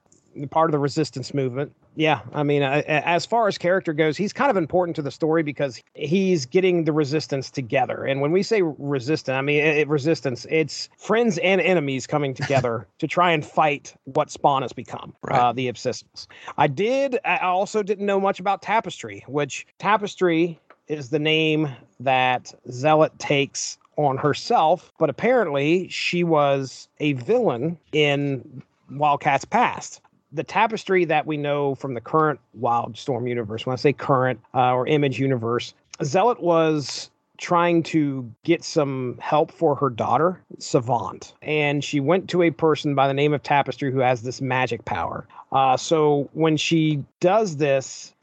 B: Part of the resistance movement. Yeah, I mean, uh, as far as character goes, he's kind of important to the story because he's getting the resistance together. And when we say resistance, I mean it, resistance. It's friends and enemies coming together to try and fight what Spawn has become,
C: Right.
B: uh, the Obsessives. I did. I also didn't know much about Tapestry, which Tapestry is the name that Zealot takes on herself, but apparently she was a villain in Wildcats past. The tapestry that we know from the current Wildstorm universe, when I say current uh, or image universe, Zealot was trying to get some help for her daughter, Savant. And she went to a person by the name of Tapestry who has this magic power. Uh, so when she does this,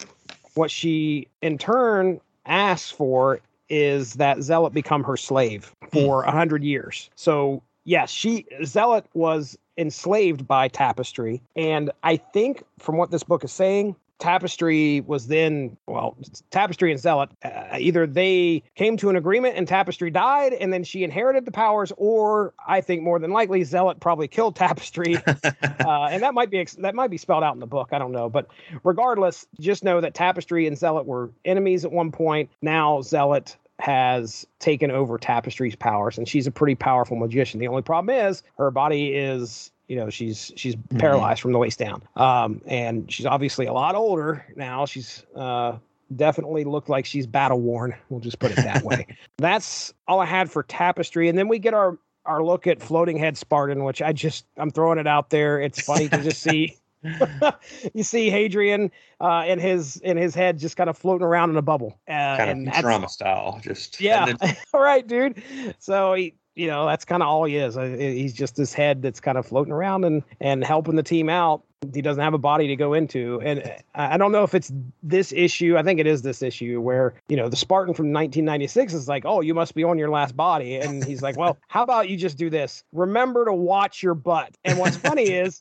B: what she in turn asks for is that Zealot become her slave for a hundred years. So yes, she Zealot was enslaved by Tapestry, and I think from what this book is saying, Tapestry was then well, Tapestry and Zealot uh, either they came to an agreement and Tapestry died, and then she inherited the powers, or I think more than likely Zealot probably killed Tapestry uh, and that might be ex- that might be spelled out in the book. I don't know, but regardless, just know that Tapestry and Zealot were enemies at one point. Now Zealot has taken over Tapestry's powers, and she's a pretty powerful magician. The only problem is her body is. You know, she's she's paralyzed from the waist down, um, and she's obviously a lot older now. She's uh, definitely looked like she's battle worn. We'll just put it that way. That's all I had for Tapestry, and then we get our our look at floating head Spartan, which I just I'm throwing it out there. It's funny to just see. you see Hadrian uh, in his in his head just kind of floating around in a bubble. Uh,
C: kind of drama style. Just
B: Yeah.
C: then-
B: all right, dude. So he, you know, that's kind of all he is. Uh, He's just this head that's kind of floating around and and helping the team out. He doesn't have a body to go into, and I I don't know if it's this issue. I think it is this issue where you know the Spartan from 1996 is like, "Oh, you must be on your last body," and he's like, "Well, how about you just do this? Remember to watch your butt." And what's funny is,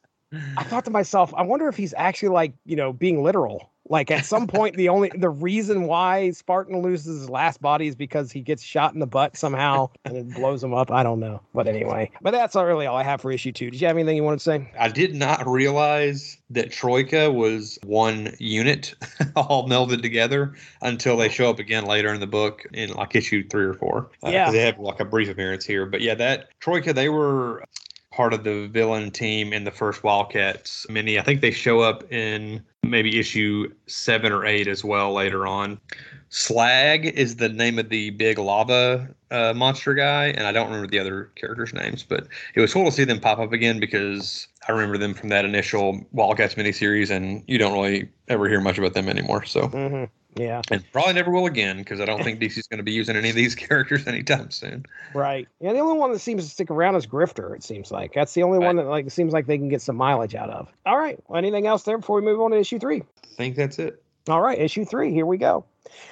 B: I thought to myself, I wonder if he's actually like, you know, being literal. Like at some point, the only the reason why Spartan loses his last body is because he gets shot in the butt somehow and it blows him up. I don't know. But anyway, but that's not really all I have for issue two. Did you have anything you wanted to say?
C: I did not realize that Troika was one unit all melded together until they show up again later in the book in like issue three or four. Uh,
B: Yeah.
C: They have like a brief appearance here. But yeah, that Troika, they were part of the villain team in the first Wildcats mini. I think they show up in maybe issue seven or eight as well later on. Slag is the name of the big lava uh, monster guy, and I don't remember the other characters' names, but it was cool to see them pop up again because I remember them from that initial Wildcats miniseries, and you don't really ever hear much about them anymore. So,
B: Mm-hmm. Yeah,
C: and probably never will again because I don't think DC's going to be using any of these characters anytime soon.
B: right. Yeah, the only one that seems to stick around is Grifter. It seems like that's the only one that like seems like they can get some mileage out of. All right. Well, anything else there before we move on to issue three?
C: I think that's it.
B: All right, issue three. Here we go.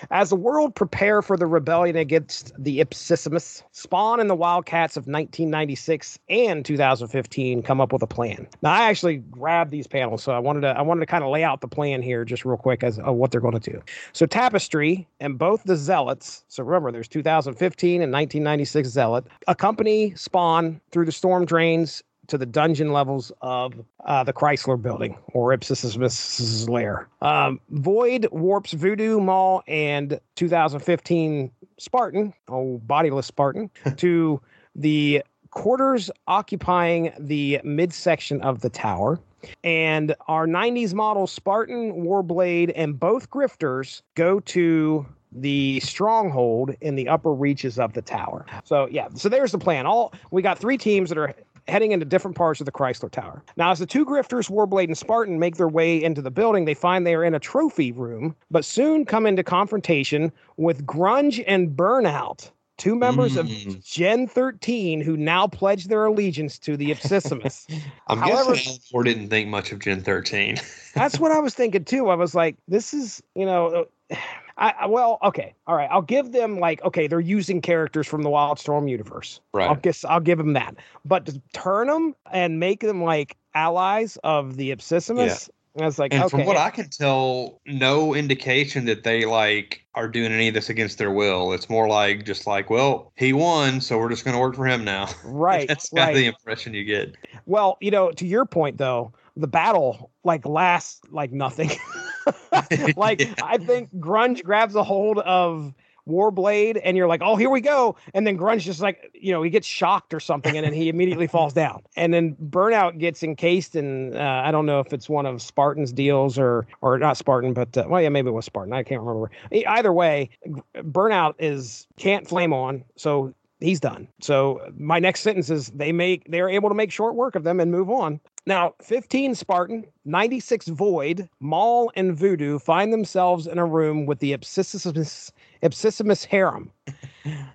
B: As the world prepare for the rebellion against the Ipsissimus, Spawn and the Wildcats of 1996 and 2015 come up with a plan. Now, I actually grabbed these panels, so I wanted to I wanted to kind of lay out the plan here just real quick as uh, what they're going to do. So, Tapestry and both the Zealots. So remember, there's 2015 and 1996 Zealot accompany Spawn through the storm drains to the dungeon levels of uh, the Chrysler building or Ipsissimus' lair. Um, Void warps Voodoo Maul, and 2015 Spartan, oh, bodiless Spartan, to the quarters occupying the midsection of the tower. And our 90s model Spartan, Warblade, and both Grifters go to the stronghold in the upper reaches of the tower. So yeah, so there's the plan. All we got three teams that are heading into different parts of the Chrysler Tower. Now, as the two grifters, Warblade and Spartan, make their way into the building, they find they are in a trophy room, but soon come into confrontation with Grunge and Burnout. Two members mm. of Gen 13 who now pledge their allegiance to the Ipsissimus.
C: I'm However, guessing Alan didn't think much of Gen 13.
B: that's what I was thinking too. I was like, this is, you know, I, well, okay, all right. I'll give them like okay, they're using characters from the Wildstorm universe.
C: Right.
B: I'll guess I'll give them that. But to turn them and make them like allies of the Ipsissimus. Yeah. I was like,
C: and
B: okay.
C: from what I can tell, no indication that they like are doing any of this against their will. It's more like just like, well, he won, so we're just going to work for him now.
B: Right.
C: That's kind
B: right.
C: of the impression you get.
B: Well, you know, to your point though, the battle like lasts like nothing. like yeah. I think Grunge grabs a hold of Warblade, and you're like, oh, here we go. And then Grunge just like, you know, he gets shocked or something, and then he immediately falls down. And then Burnout gets encased in, uh, I don't know if it's one of Spartan's deals or, or not Spartan, but uh, well, yeah, maybe it was Spartan. I can't remember. Either way, Burnout is can't flame on, so he's done. So my next sentence is they make they're able to make short work of them and move on. Now, 15 Spartan, 96 Void, Maul, and Voodoo find themselves in a room with the Ipsissimus, harem,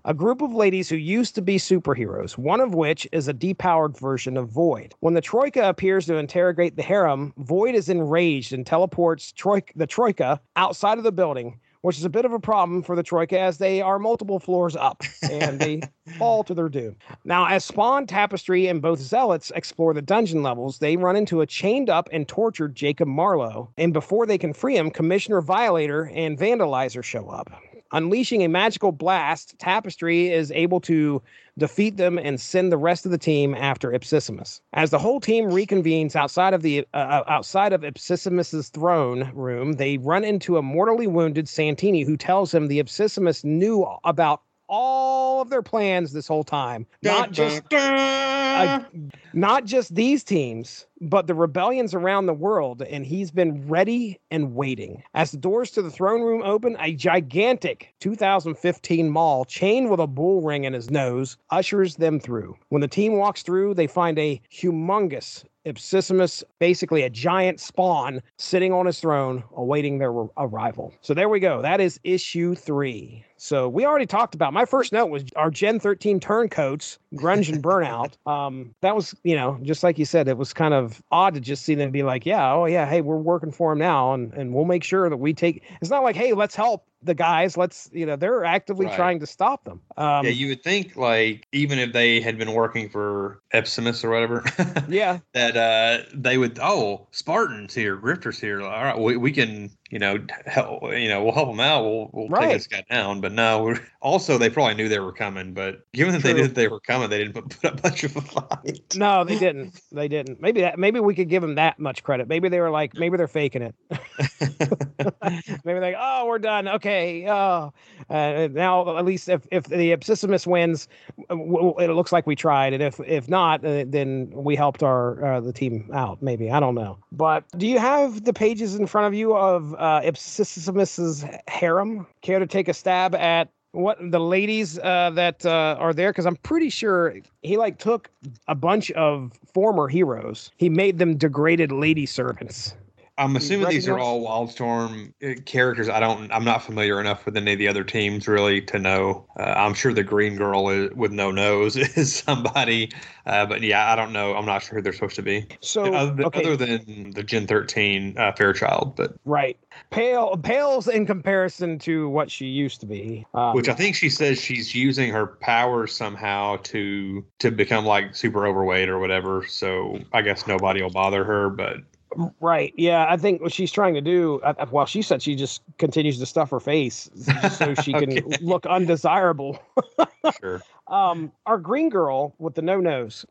B: a group of ladies who used to be superheroes, one of which is a depowered version of Void. When the Troika appears to interrogate the harem, Void is enraged and teleports Troika, the Troika outside of the building which is a bit of a problem for the Troika as they are multiple floors up and they fall to their doom. Now, as Spawn, Tapestry, and both Zealots explore the dungeon levels, they run into a chained up and tortured Jacob Marlowe. And before they can free him, Commissioner Violator and Vandalizer show up. Unleashing a magical blast, Tapestry is able to defeat them and send the rest of the team after Ipsissimus. As the whole team reconvenes outside of the uh, uh outside of Ipsissimus's throne room, they run into a mortally wounded Santini who tells him the Ipsissimus knew about all of their plans this whole time. Not just uh, not just these teams, but the rebellions around the world, and he's been ready and waiting. As the doors to the throne room open, a gigantic 2015 Maul, chained with a bull ring in his nose ushers them through. When the team walks through, they find a humongous Ipsissimus, basically a giant spawn, sitting on his throne, awaiting their arrival. So there we go. That is issue three. So we already talked about. My first note was our Gen 13 turncoats, grunge and burnout. Um, that was, you know, just like you said, it was kind of odd to just see them be like, yeah, oh yeah, hey, we're working for him now, and and we'll make sure that we take. It's not like, hey, let's help the guys. Let's, you know, they're actively right. trying to stop them.
C: Um, yeah, you would think like even if they had been working for Epsimus or whatever,
B: yeah,
C: that uh they would. Oh, Spartans here, Grifters here. All right, we, we can you know, help, you know, we'll help them out. We'll, we'll right. take this guy down. But no, also they probably knew they were coming. But given that True. they knew that they were coming, they didn't put up much of a fight.
B: No, they didn't. They didn't. Maybe that. Maybe we could give them that much credit. Maybe they were like, maybe they're faking it. maybe like, oh, we're done. Okay. Oh, uh, now at least if if the Ipsissimus wins, it looks like we tried. And if if not, uh, then we helped our uh, the team out. Maybe I don't know. But do you have the pages in front of you of uh, Ipsissimus's harem. Care to take a stab at what the ladies uh, that uh, are there? Because I'm pretty sure he like took a bunch of former heroes. He made them degraded lady servants.
C: I'm assuming these are all Wildstorm uh, characters. I don't. I'm not familiar enough with any of the other teams really to know. Uh, I'm sure the Green Girl is, with no nose is somebody, uh, but yeah, I don't know. I'm not sure who they're supposed to be.
B: So
C: other,
B: okay,
C: other than the Gen 13 uh, Fairchild, but
B: right, pale pales in comparison to what she used to be. Um,
C: which I think she says she's using her powers somehow to to become like super overweight or whatever. So I guess nobody will bother her. But
B: Right. Yeah. I think what she's trying to do, uh, uh, well, she said she just continues to stuff her face so she can look undesirable.
C: sure,
B: Um, our green girl with the no nose,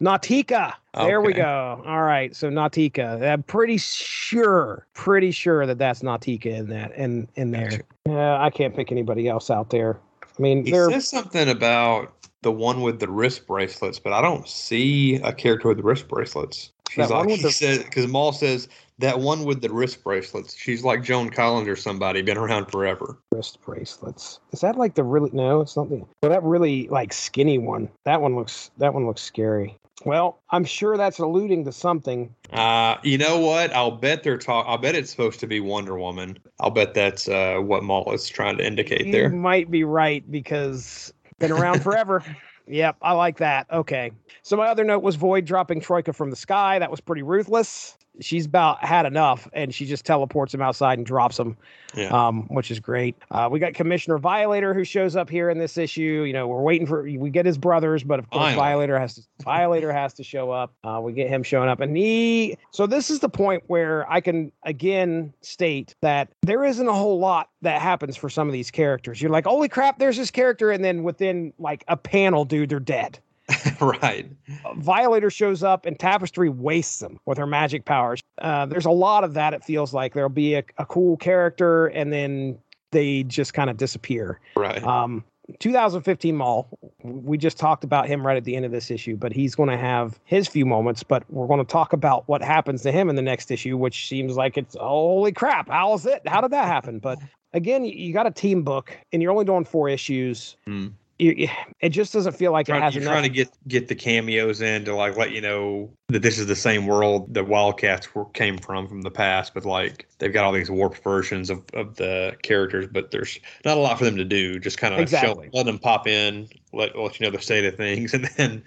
B: Nautica. There we go. All right. So Nautica. I'm pretty sure, pretty sure that that's Nautica in that in in there.
C: Gotcha.
B: Yeah, I can't pick anybody else out there. I mean,
C: he says something about the one with the wrist bracelets, but I don't see a character with the wrist bracelets. She's
B: That
C: like he
B: the-
C: says because Maul says that one with the wrist bracelets. She's like Joan Collins or somebody, been around forever.
B: wrist bracelets. Is that like the really no? It's not the well, that really like skinny one. That one looks that one looks scary. Well, I'm sure that's alluding to something.
C: Uh, you know what? I'll bet they're talk. I'll bet it's supposed to be Wonder Woman. I'll bet that's uh, what Maul is trying to indicate
B: You
C: there.
B: might be right because been around forever. yep, I like that. Okay. So my other note was Void dropping Troika from the sky. That was pretty ruthless. She's about had enough, and she just teleports him outside and drops him,
C: Yeah.
B: um, which is great. Uh, we got Commissioner Violator who shows up here in this issue. You know, we're waiting for we get his brothers, but of course. Violator has to Violator has to show up. Uh, we get him showing up, and he. So this is the point where I can again state that there isn't a whole lot that happens for some of these characters. You're like, holy crap, there's this character, and then within like a panel, dude, they're dead.
C: right.
B: Violator shows up and Tapestry wastes them with her magic powers. Uh, there's a lot of that. It feels like there'll be a, a cool character and then they just kind of disappear.
C: Right.
B: Um, 2015 Maul, we just talked about him right at the end of this issue, but he's going to have his few moments. But we're going to talk about what happens to him in the next issue, which seems like it's holy crap. How is it? How did that happen? But again, you, got a team book and you're only doing four issues.
C: Hmm.
B: It just doesn't feel like it has
C: you're
B: enough.
C: trying to get get the cameos in to like let you know that this is the same world the Wildcats were, came from from the past, but like they've got all these warped versions of, of the characters, but there's not a lot for them to do. Just kind of
B: Exactly.
C: let them pop in, let let you know the state of things, and then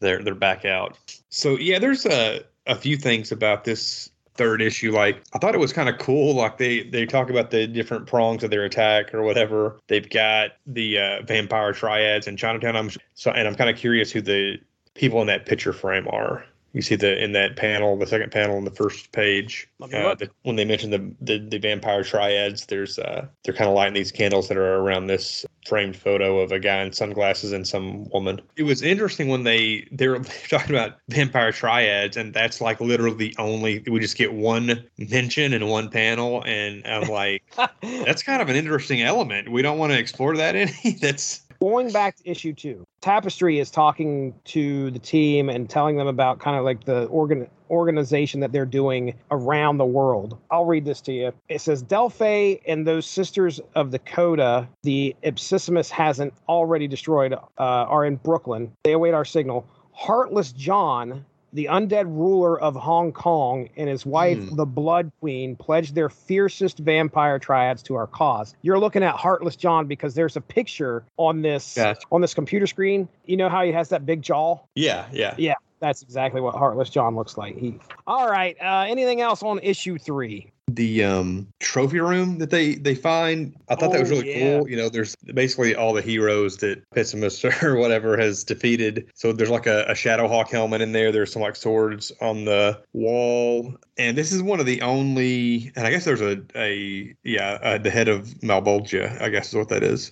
C: they're they're back out. So yeah, there's a a few things about this third issue like i thought it was kind of cool like they they talk about the different prongs of their attack or whatever. They've got the uh, vampire triads in chinatown. I'm so and i'm kind of curious who the people in that picture frame are you see the in that panel the second panel on the first page uh, the, when they mention the, the the vampire triads there's uh they're kind of lighting these candles that are around this framed photo of a guy in sunglasses and some woman. It was interesting when they they were talking about vampire triads and that's like literally the only we just get one mention in one panel and i'm like that's kind of an interesting element. We don't want to explore that any that's
B: going back to issue two, Tapestry is talking to the team and telling them about kind of like the organ organization that they're doing around the world. I'll read this to you. It says Delphi and those sisters of the Coda, the Ipsissimus hasn't already destroyed, uh, are in Brooklyn. They await our signal. Heartless John. The undead ruler of Hong Kong and his wife,
C: Hmm.
B: the Blood Queen, pledged their fiercest vampire triads to our cause. You're looking at Heartless John because there's a picture on this
C: Gotcha.
B: on this computer screen. You know how he has that big jaw?
C: Yeah, yeah yeah
B: That's exactly what Heartless John looks like. He. All right. Uh, anything else on issue three?
C: The um trophy room that they they find. I thought that was
B: Oh,
C: really
B: yeah.
C: cool. You know there's basically all the heroes that Pessimus or whatever has defeated. So there's like a, a shadowhawk helmet in there. There's some like swords on the wall. And this is one of the only and i guess there's a a yeah uh, the head of malebolgia i guess is what that is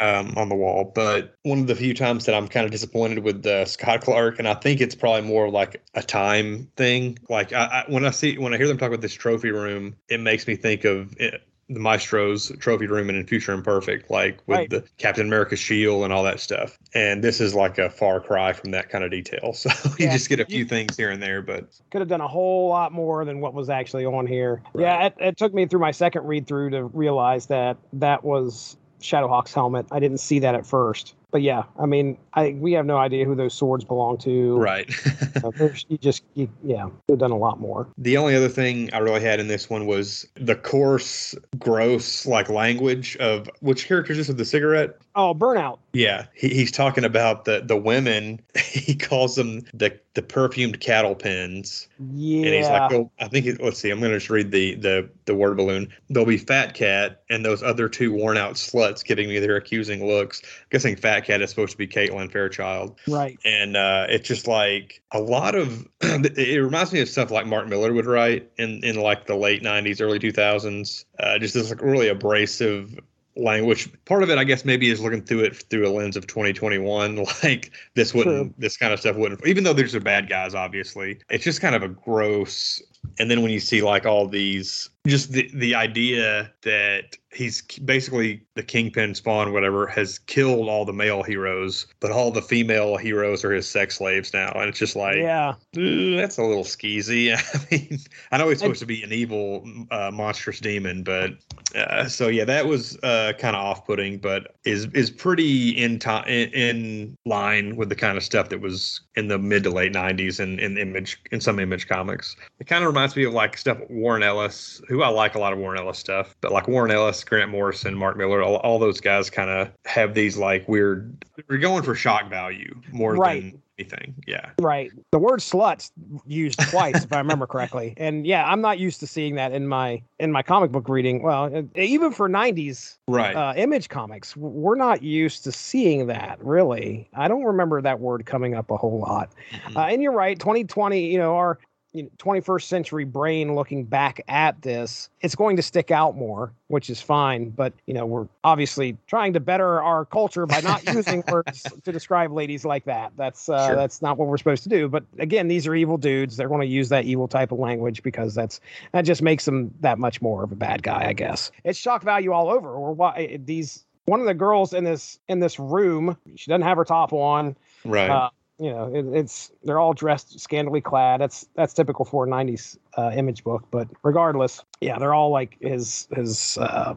C: um, on the wall. But one of the few times that I'm kind of disappointed with uh, Scott Clark, and I think it's probably more like a time thing. Like I, I, when I see when I hear them talk about this trophy room, it makes me think of it, the Maestro's trophy room in Future Imperfect, like with
B: Right.
C: the Captain America shield and all that stuff. And this is like a far cry from that kind of detail. So you
B: Yeah.
C: just get a few things here and there, but
B: Could have done a whole lot more than what was actually on here.
C: Right.
B: Yeah, it, it took me through my second read through to realize that that was Shadowhawk's helmet. I didn't see that at first. but yeah, I mean, I we have no idea who those swords belong to.
C: Right.
B: There's- you just, you, yeah, they've done a lot more.
C: The only other thing I really had in this one was the coarse, gross, like language of which character is this with the cigarette?
B: Oh, Burnout.
C: Yeah, he, he's talking about the the women. He calls them the the perfumed cattle pens.
B: Yeah.
C: and he's like, "Well, I think it, let's see. I'm going to just read the the the word balloon. There'll be Fat Cat and those other two worn out sluts giving me their accusing looks. guessing Fat Cat is supposed to be Caitlin Fairchild,
B: right.
C: and uh, it's just like a lot of. it reminds me of stuff like Mark Millar would write in in like the late '90s, early 2000s. Uh, just this like really abrasive language. Part of it, I guess, maybe is looking through it through a lens of 2021. Like this wouldn't,
B: True.
C: this kind of stuff wouldn't. Even though these are bad guys, obviously, it's just kind of a gross. And then when you see like all these, just the the idea that he's basically the kingpin spawn, whatever, has killed all the male heroes, but all the female heroes are his sex slaves now, and it's just like,
B: yeah.
C: That's a little skeezy. I mean, I know he's
B: And-
C: supposed to be an evil, uh, monstrous demon, but uh, so yeah, that was uh, kind of off-putting, but is is pretty in time in, in line with the kind of stuff that was in the mid to late '90s in in image in some image comics. It kind of reminds me of like stuff Warren Ellis, who I like a lot of Warren Ellis stuff, but like Warren Ellis, Grant Morrison, Mark Millar, all, all those guys kind of have these like weird. We're going for shock value more
B: Right.
C: than anything. Yeah.
B: Right. The word sluts used twice, if I remember correctly. And yeah, I'm not used to seeing that in my in my comic book reading. Well, uh, even for 90s
C: Right.
B: uh, image comics, we're not used to seeing that. Really, I don't remember that word coming up a whole lot.
C: Mhm.
B: Uh, and you're right. 2020, you know, our you know, 21st century brain looking back at this, it's going to stick out more, which is fine. But you know, we're obviously trying to better our culture by not using words to describe ladies like that. That's uh,
C: Sure.
B: that's not what we're supposed to do. But again, these are evil dudes. They're going to use that evil type of language because that's that just makes them that much more of a bad guy, I guess. It's shock value all over. Or why these one of the girls in this in this room, she doesn't have her top on
C: right.
B: uh, you know, it, it's they're all dressed scantily clad. That's that's typical for a '90s uh, image book. But regardless, yeah, they're all like his his uh,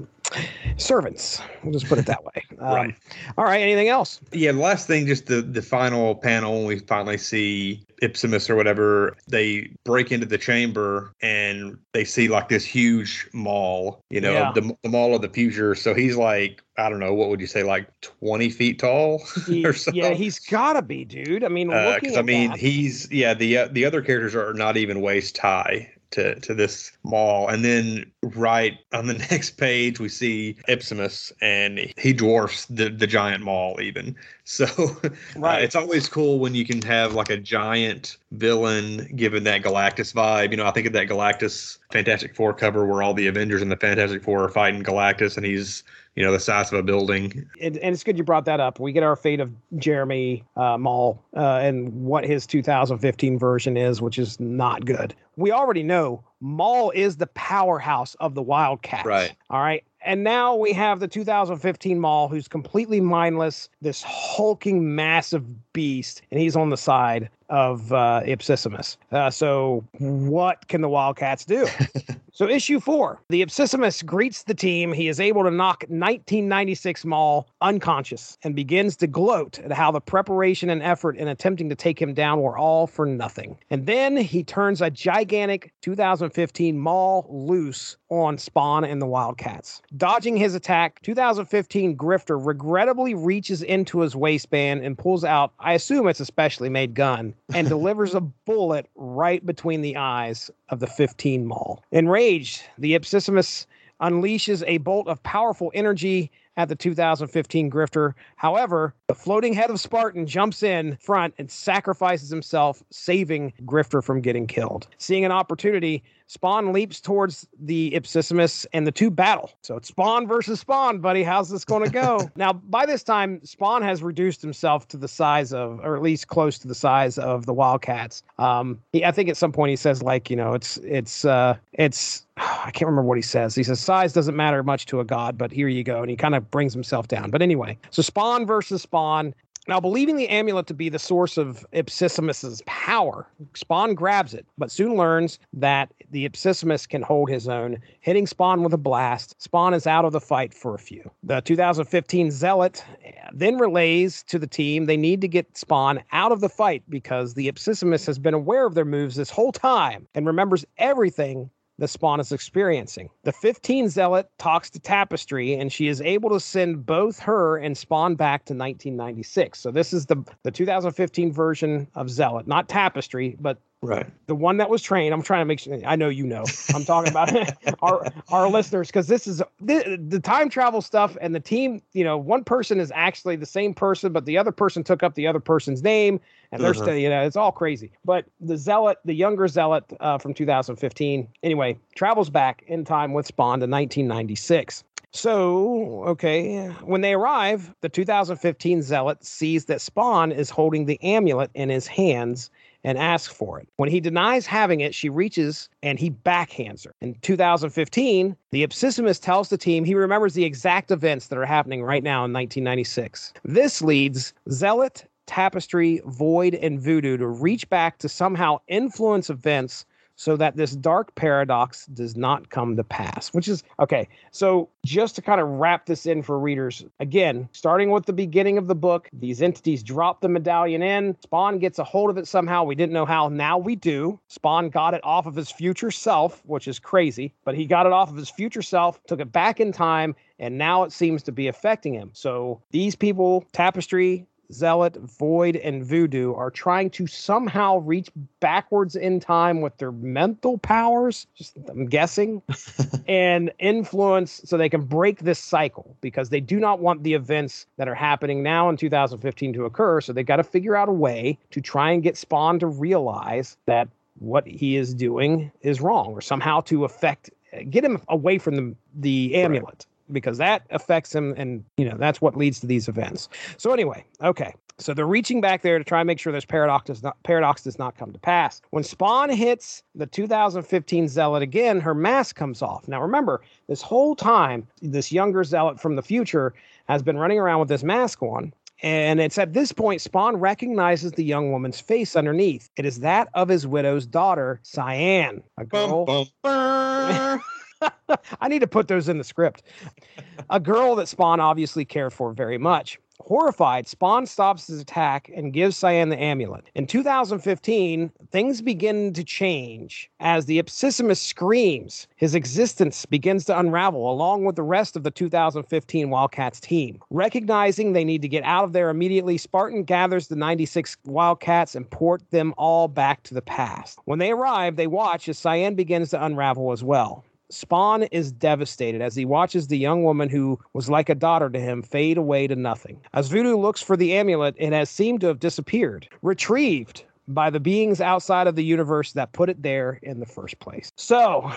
B: servants. We'll just put it that way. Um,
C: Right.
B: All right. Anything else?
C: Yeah, the last thing, just the the final panel, when we finally see Ipsimus or whatever. They break into the chamber and they see like this huge Maul, you know,
B: Yeah.
C: the, the Maul of the future. So he's like, I don't know, what would you say, like twenty feet tall
B: He-
C: or so?
B: yeah, he's gotta be, dude. I mean,
C: because
B: at
C: I mean
B: that-
C: he's yeah the uh, the other characters are not even waist high to to this Maul, and then right on the next page we see Ipsimus, and he dwarfs the the giant Maul even. So uh,
B: Right.
C: it's always cool when you can have like a giant villain given that Galactus vibe. You know, I think of that Galactus Fantastic Four cover where all the Avengers and the Fantastic Four are fighting Galactus, and he's you know the size of a building.
B: and, and it's good you brought that up. We get our fate of Jeremy uh, Maul uh, and what his 2015 version is, which is not good. We already know Maul is the powerhouse of the Wildcats.
C: Right.
B: All right. And now we have the 2015 Maul, who's completely mindless, this hulking, massive beast, and he's on the side of uh, Ipsissimus. Uh, so, what can the Wildcats do? So issue four, the Ipsissimus greets the team. He is able to knock 1996 Maul unconscious and begins to gloat at how the preparation and effort in attempting to take him down were all for nothing. And then he turns a gigantic 2015 Maul loose on Spawn and the Wildcats. Dodging his attack, 2015 Grifter regrettably reaches into his waistband and pulls out, I assume it's a specially made gun, and delivers a bullet right between the eyes of the 15 Maul. Enraged, the Ipsissimus unleashes a bolt of powerful energy at the 2015 Grifter. However, the floating head of Spartan jumps in front and sacrifices himself, saving Grifter from getting killed. Seeing an opportunity, Spawn leaps towards the Ipsissimus and the two battle. So it's Spawn versus Spawn, buddy. How's this going to go? now, by this time, Spawn has reduced himself to the size of, or at least close to the size of the Wildcats. Um, he, I think at some point he says, like, you know, it's, it's, uh, it's, I can't remember what he says. He says size doesn't matter much to a god, but here you go. And he kind of brings himself down. But anyway, so Spawn versus Spawn. Now, believing the amulet to be the source of Ipsissimus's power, Spawn grabs it, but soon learns that the Ipsissimus can hold his own, hitting Spawn with a blast. Spawn is out of the fight for a few. The 2015 Zealot eh, then relays to the team they need to get Spawn out of the fight because the Ipsissimus has been aware of their moves this whole time and remembers everything the Spawn is experiencing. The 15 Zealot talks to Tapestry, and she is able to send both her and Spawn back to 1996. So this is the the 2015 version of Zealot, not Tapestry, but
C: Right.
B: the one that was trained. I'm trying to make sure. I know you know. I'm talking about our our listeners because this is the, the time travel stuff and the team. You know, one person is actually the same person, but the other person took up the other person's name, and they're
C: Uh-huh.
B: still. You know, it's all crazy. But the zealot, the younger zealot uh, from 2015, anyway, travels back in time with Spawn to 1996. So, okay, when they arrive, the 2015 zealot sees that Spawn is holding the amulet in his hands and asks for it. When he denies having it, she reaches and he backhands her. In 2015, the Ipsissimus tells the team he remembers the exact events that are happening right now in 1996. This leads Zealot, Tapestry, Void, and Voodoo to reach back to somehow influence events so that this dark paradox does not come to pass, which is okay. So, just to kind of wrap this in for readers, again, starting with the beginning of the book, these entities drop the medallion in. Spawn gets a hold of it somehow. We didn't know how. Now we do. Spawn got it off of his future self, which is crazy, but he got it off of his future self, took it back in time, and now it seems to be affecting him. So, these people, Tapestry, Zealot, Void, and Voodoo are trying to somehow reach backwards in time with their mental powers, just I'm guessing, and influence so they can break this cycle because they do not want the events that are happening now in 2015 to occur. So they've got to figure out a way to try and get Spawn to realize that what he is doing is wrong or somehow to affect get him away from the the amulet because that affects him and you know that's what leads to these events so anyway okay so they're reaching back there to try and make sure this paradox does not paradox does not come to pass when spawn hits the 2015 zealot again her mask comes off now remember this whole time this younger zealot from the future has been running around with this mask on and it's at this point Spawn recognizes the young woman's face underneath. It is that of his widow's daughter, Cyan, a girl.
C: Bum, bum.
B: I need to put those in the script. A girl that Spawn obviously cared for very much. Horrified, Spawn stops his attack and gives Cyan the amulet. In 2015, things begin to change as the Ipsissimus screams. His existence begins to unravel along with the rest of the 2015 Wildcats team. Recognizing they need to get out of there immediately, Spartan gathers the 96 Wildcats and port them all back to the past. When they arrive, they watch as Cyan begins to unravel as well. Spawn is devastated as he watches the young woman who was like a daughter to him fade away to nothing. As Voodoo looks for the amulet, it has seemed to have disappeared, retrieved by the beings outside of the universe that put it there in the first place. So,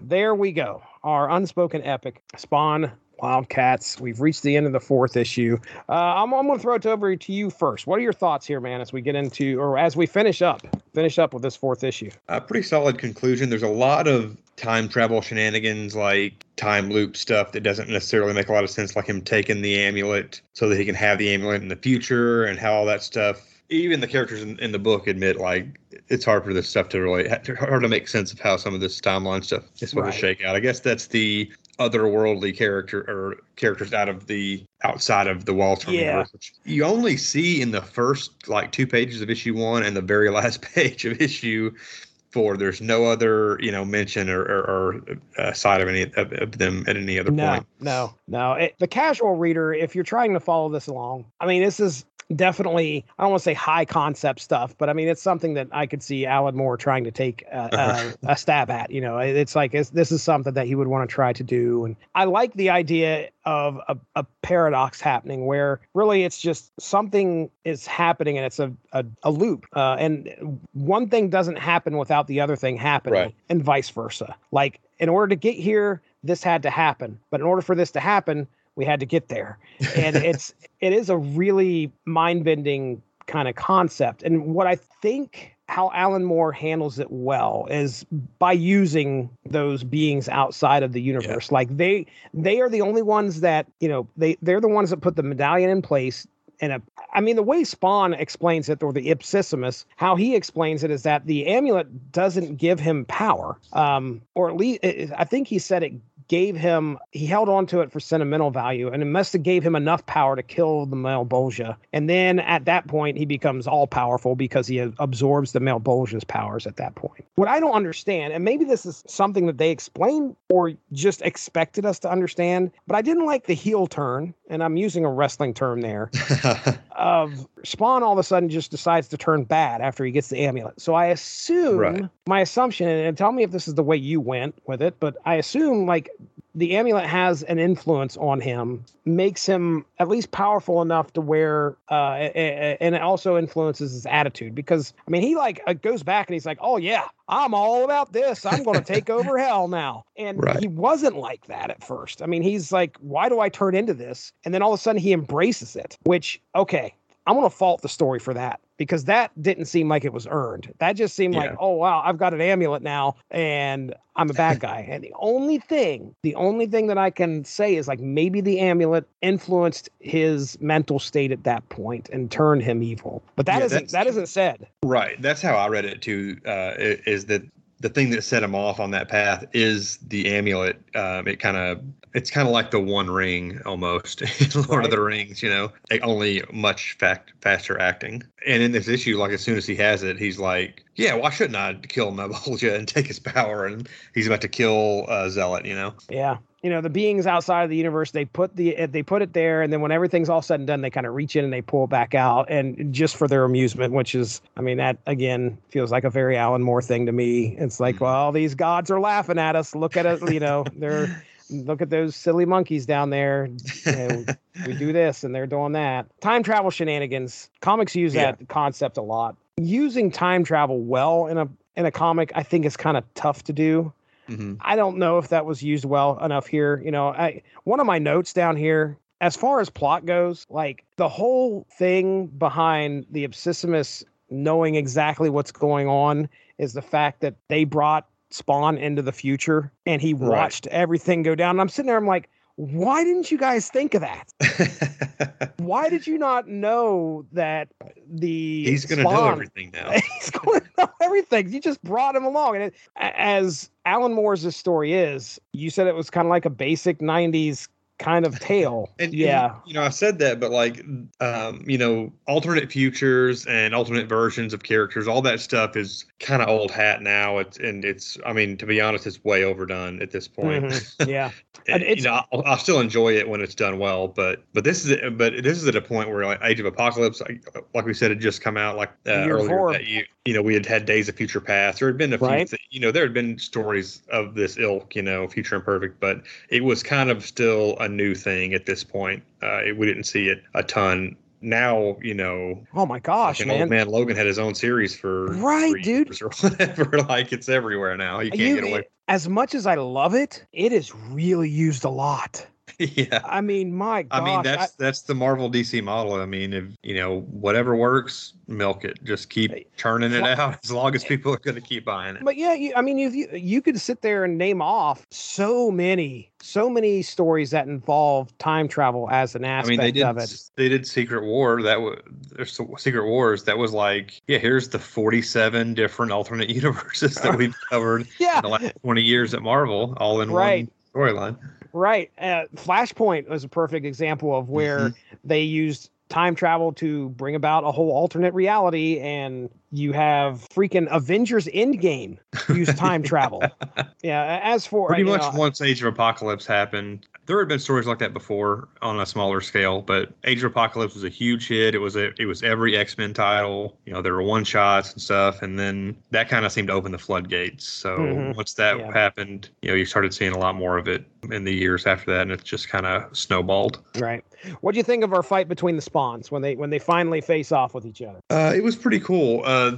B: there we go. Our unspoken epic, Spawn Wildcats. We've reached the end of the fourth issue. Uh, I'm, I'm going to throw it over to you first. What are your thoughts here, man, as we get into, or as we finish up, finish up with this fourth issue?
C: A pretty solid conclusion. There's a lot of time travel shenanigans, like time loop stuff that doesn't necessarily make a lot of sense, like him taking the amulet so that he can have the amulet in the future and how all that stuff. Even the characters in, in the book admit, like, it's hard for this stuff to really, hard to make sense of how some of this timeline stuff is supposed
B: Right.
C: to shake out. I guess that's the otherworldly character or characters out of the outside of the Walter
B: Yeah.
C: universe, which you only see in the first like two pages of issue one and the very last page of issue four. There's no other you know mention or, or, or uh, side of any of, of them at any other
B: no,
C: point.
B: No, no. It, the casual reader, if you're trying to follow this along, I mean, this is definitely, I don't want to say high concept stuff, but I mean, it's something that I could see Alan Moore trying to take uh, uh, a stab at. You know, it's like, it's, this is something that he would want to try to do. And I like the idea of a, a paradox happening where really it's just something is happening and it's a, a, a loop. Uh, and one thing doesn't happen without the other thing happening,
C: Right.
B: and vice versa. Like, in order to get here, this had to happen. But in order for this to happen, we had to get there. And it's it is a really mind-bending kind of concept. And what I think how Alan Moore handles it well is by using those beings outside of the universe. Like they they are the only ones that, you know, they they're the ones that put the medallion in place And a I mean the way Spawn explains it or the Ipsissimus, how he explains it is that the amulet doesn't give him power. Um or at least I think he said it gave him he held on to it for sentimental value and it must have gave him enough power to kill the Malebolgia and then at that point he becomes all powerful because he absorbs the Malebolgia's powers at that point. What i don't understand and maybe this is something that they explained or just expected us to understand but i didn't like the heel turn and i'm using a wrestling term there of spawn all of a sudden just decides to turn bad after he gets the amulet so i assume right. my assumption and tell me if this is the way you went with it but i assume like the amulet has an influence on him, makes him at least powerful enough to where, uh, and it also influences his attitude. Because I mean, he like uh, goes back and he's like, "Oh yeah, I'm all about this. I'm going to take over hell now." And right. he wasn't like that at first. I mean, he's like, "Why do I turn into this?" And then all of a sudden, he embraces it. Which, okay, I'm going to fault the story for that because that didn't seem like it was earned. That just seemed yeah. like, oh wow, I've got an amulet now and I'm a bad guy. and the only thing, the only thing that I can say is like maybe the amulet influenced his mental state at that point and turned him evil. But that yeah, not that isn't said.
C: Right. That's how I read it too. Uh, is that the thing that set him off on that path is the amulet. Um, it kind of it's kind of like the One Ring almost in Lord right. of the Rings, you know, only much fact, faster acting. And in this issue, like as soon as he has it, he's like, "Yeah, why shouldn't I kill Malebolgia and take his power?" And he's about to kill uh, Zealot, you know.
B: Yeah, you know the beings outside of the universe they put the they put it there and then when everything's all said and done they kind of reach in and they pull it back out and just for their amusement which is i mean that again feels like a very alan moore thing to me it's like mm-hmm. well these gods are laughing at us look at it you know they're look at those silly monkeys down there. You know, we do this and they're doing that. Time travel shenanigans. Comics use yeah. that concept a lot. Using time travel well in a in a comic, I think is kind of tough to do. Mm-hmm. I don't know if that was used well enough here. You know, I one of my notes down here, as far as plot goes, like the whole thing behind the Ipsissimus knowing exactly what's going on is the fact that they brought Spawn into the future and he watched right. everything go down. And I'm sitting there, I'm like, why didn't you guys think of that? why did you not know that the
C: he's going to know everything now?
B: he's going to know everything. You just brought him along, and it, as Alan Moore's story is, you said it was kind of like a basic '90s kind of tale.
C: and yeah, you know, I said that, but like, um, you know, alternate futures and alternate versions of characters, all that stuff is kind of old hat now. It's and it's, I mean, to be honest, it's way overdone at this point.
B: Mm-hmm. Yeah,
C: and, you know, I'll, I'll, still enjoy it when it's done well, but but this is but this is at a point where like Age of Apocalypse, like, like we said, had just come out like uh, earlier four. that year. You know, we had had Days of Future Past. There had been a few, right. th- you know, there had been stories of this ilk, you know, Future Imperfect, but it was kind of still a new thing at this point. Uh, it, we didn't see it a ton. Now, you know.
B: Oh my gosh, like
C: man! Old man Logan had his own series for
B: right, dude.
C: Or whatever. like it's everywhere now. You can't you, get away.
B: As much as I love it, it is really used a lot.
C: yeah.
B: I mean, my gosh.
C: I mean, that's I, that's the Marvel DC model. I mean, if you know whatever works, milk it. Just keep turning it out as long as eh, people are going to keep buying it.
B: But yeah, you, I mean, you, you you could sit there and name off so many, so many stories that involve time travel as an aspect I mean, they
C: did,
B: of it.
C: They did Secret War. That was there's Secret Wars. That was like, yeah, here's the 47 different alternate universes that we've covered yeah. in the last 20 years at Marvel, all in right. one storyline.
B: Right. Uh, Flashpoint was a perfect example of where mm-hmm. they used time travel to bring about a whole alternate reality and you have freaking Avengers Endgame use time travel. yeah, as for
C: pretty much know, once Age of Apocalypse happened, there had been stories like that before on a smaller scale, but Age of Apocalypse was a huge hit. It was a, it was every X Men title. You know, there were one shots and stuff, and then that kind of seemed to open the floodgates. So mm-hmm. once that yeah. happened, you know, you started seeing a lot more of it in the years after that, and it just kind of snowballed.
B: Right. What do you think of our fight between the spawns when they when they finally face off with each other?
C: Uh, it was pretty cool. Uh,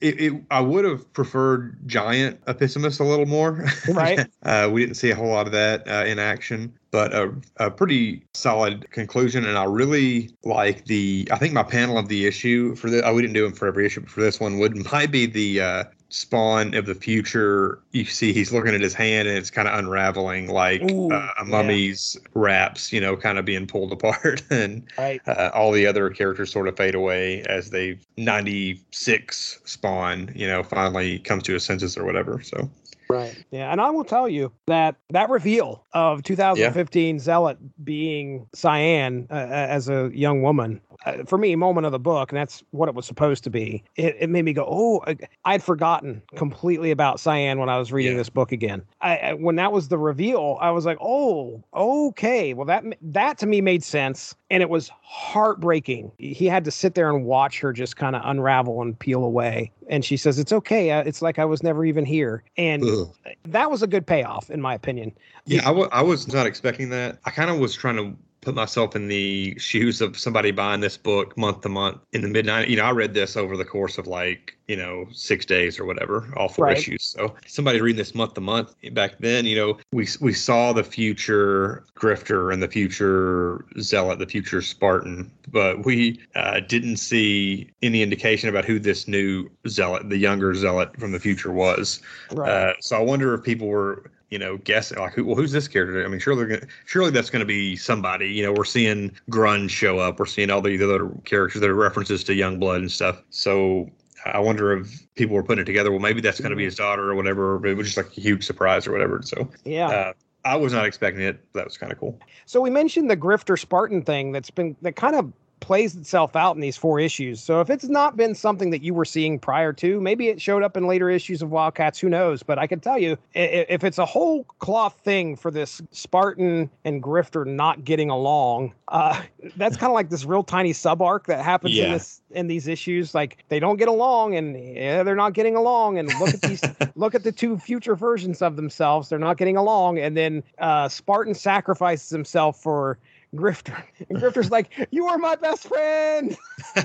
C: it, it, I would have preferred giant Ipsissimus a little more.
B: Right.
C: uh, we didn't see a whole lot of that uh, in action but a, a pretty solid conclusion. And I really like the. I think my panel of the issue for the. Oh, we didn't do them for every issue, but for this one would might be the uh, Spawn of the future, you see he's looking at his hand and it's kind of unraveling like
B: Ooh,
C: uh, a mummy's wraps, you know, kind of being pulled apart. and
B: Right.
C: uh, all the other characters sort of fade away as they 96 Spawn, you know, finally comes to his senses or whatever. So,
B: Right. Yeah, and I will tell you that that reveal of 2015 Zealot being Cyan uh, as a young woman, uh, for me, moment of the book, and that's what it was supposed to be. It, it made me go, oh, I- I'd forgotten completely about Cyan when I was reading
C: Yeah.
B: this book again. I, I when that was the reveal, I was like, oh, okay. Well, that that to me made sense, and it was heartbreaking. He had to sit there and watch her just kind of unravel and peel away. And she says, "It's okay. Uh, It's like I was never even here." And
C: ugh.
B: that was a good payoff, in my opinion.
C: yeah, I wa- I was not expecting that. I kind of was trying to put myself in the shoes of somebody buying this book month to month in the midnight. You know, I read this over the course of like, you know, six days or whatever, all four
B: Right.
C: issues. So somebody reading this month to month back then, you know, we we saw the future grifter and the future zealot, the future Spartan, but we uh, didn't see any indication about who this new zealot, the younger zealot from the future was. Uh, so I wonder if people were, you know, guessing like, who, well, who's this character? I mean, surely, they're gonna, surely that's going to be somebody. You know, we're seeing Grunge show up. We're seeing all these other characters that are references to Youngblood and stuff. So I wonder if people were putting it together. Well, maybe that's going to be his daughter or whatever. But it was just like a huge surprise or whatever. So
B: yeah.
C: uh, I was not expecting it. That was kind of cool.
B: So we mentioned the Grifter Spartan thing that's been that kind of plays itself out in these four issues. So if it's not been something that you were seeing prior to, maybe it showed up in later issues of Wildcats, who knows? But I can tell you if it's a whole cloth thing for this Spartan and Grifter not getting along, uh, that's kind of like this real tiny sub arc that happens in this in these issues. Like they don't get along and yeah, they're not getting along. And look at these look at the two future versions of themselves. They're not getting along. And then uh, Spartan sacrifices himself for Grifter. And Grifter's like, You are my best friend.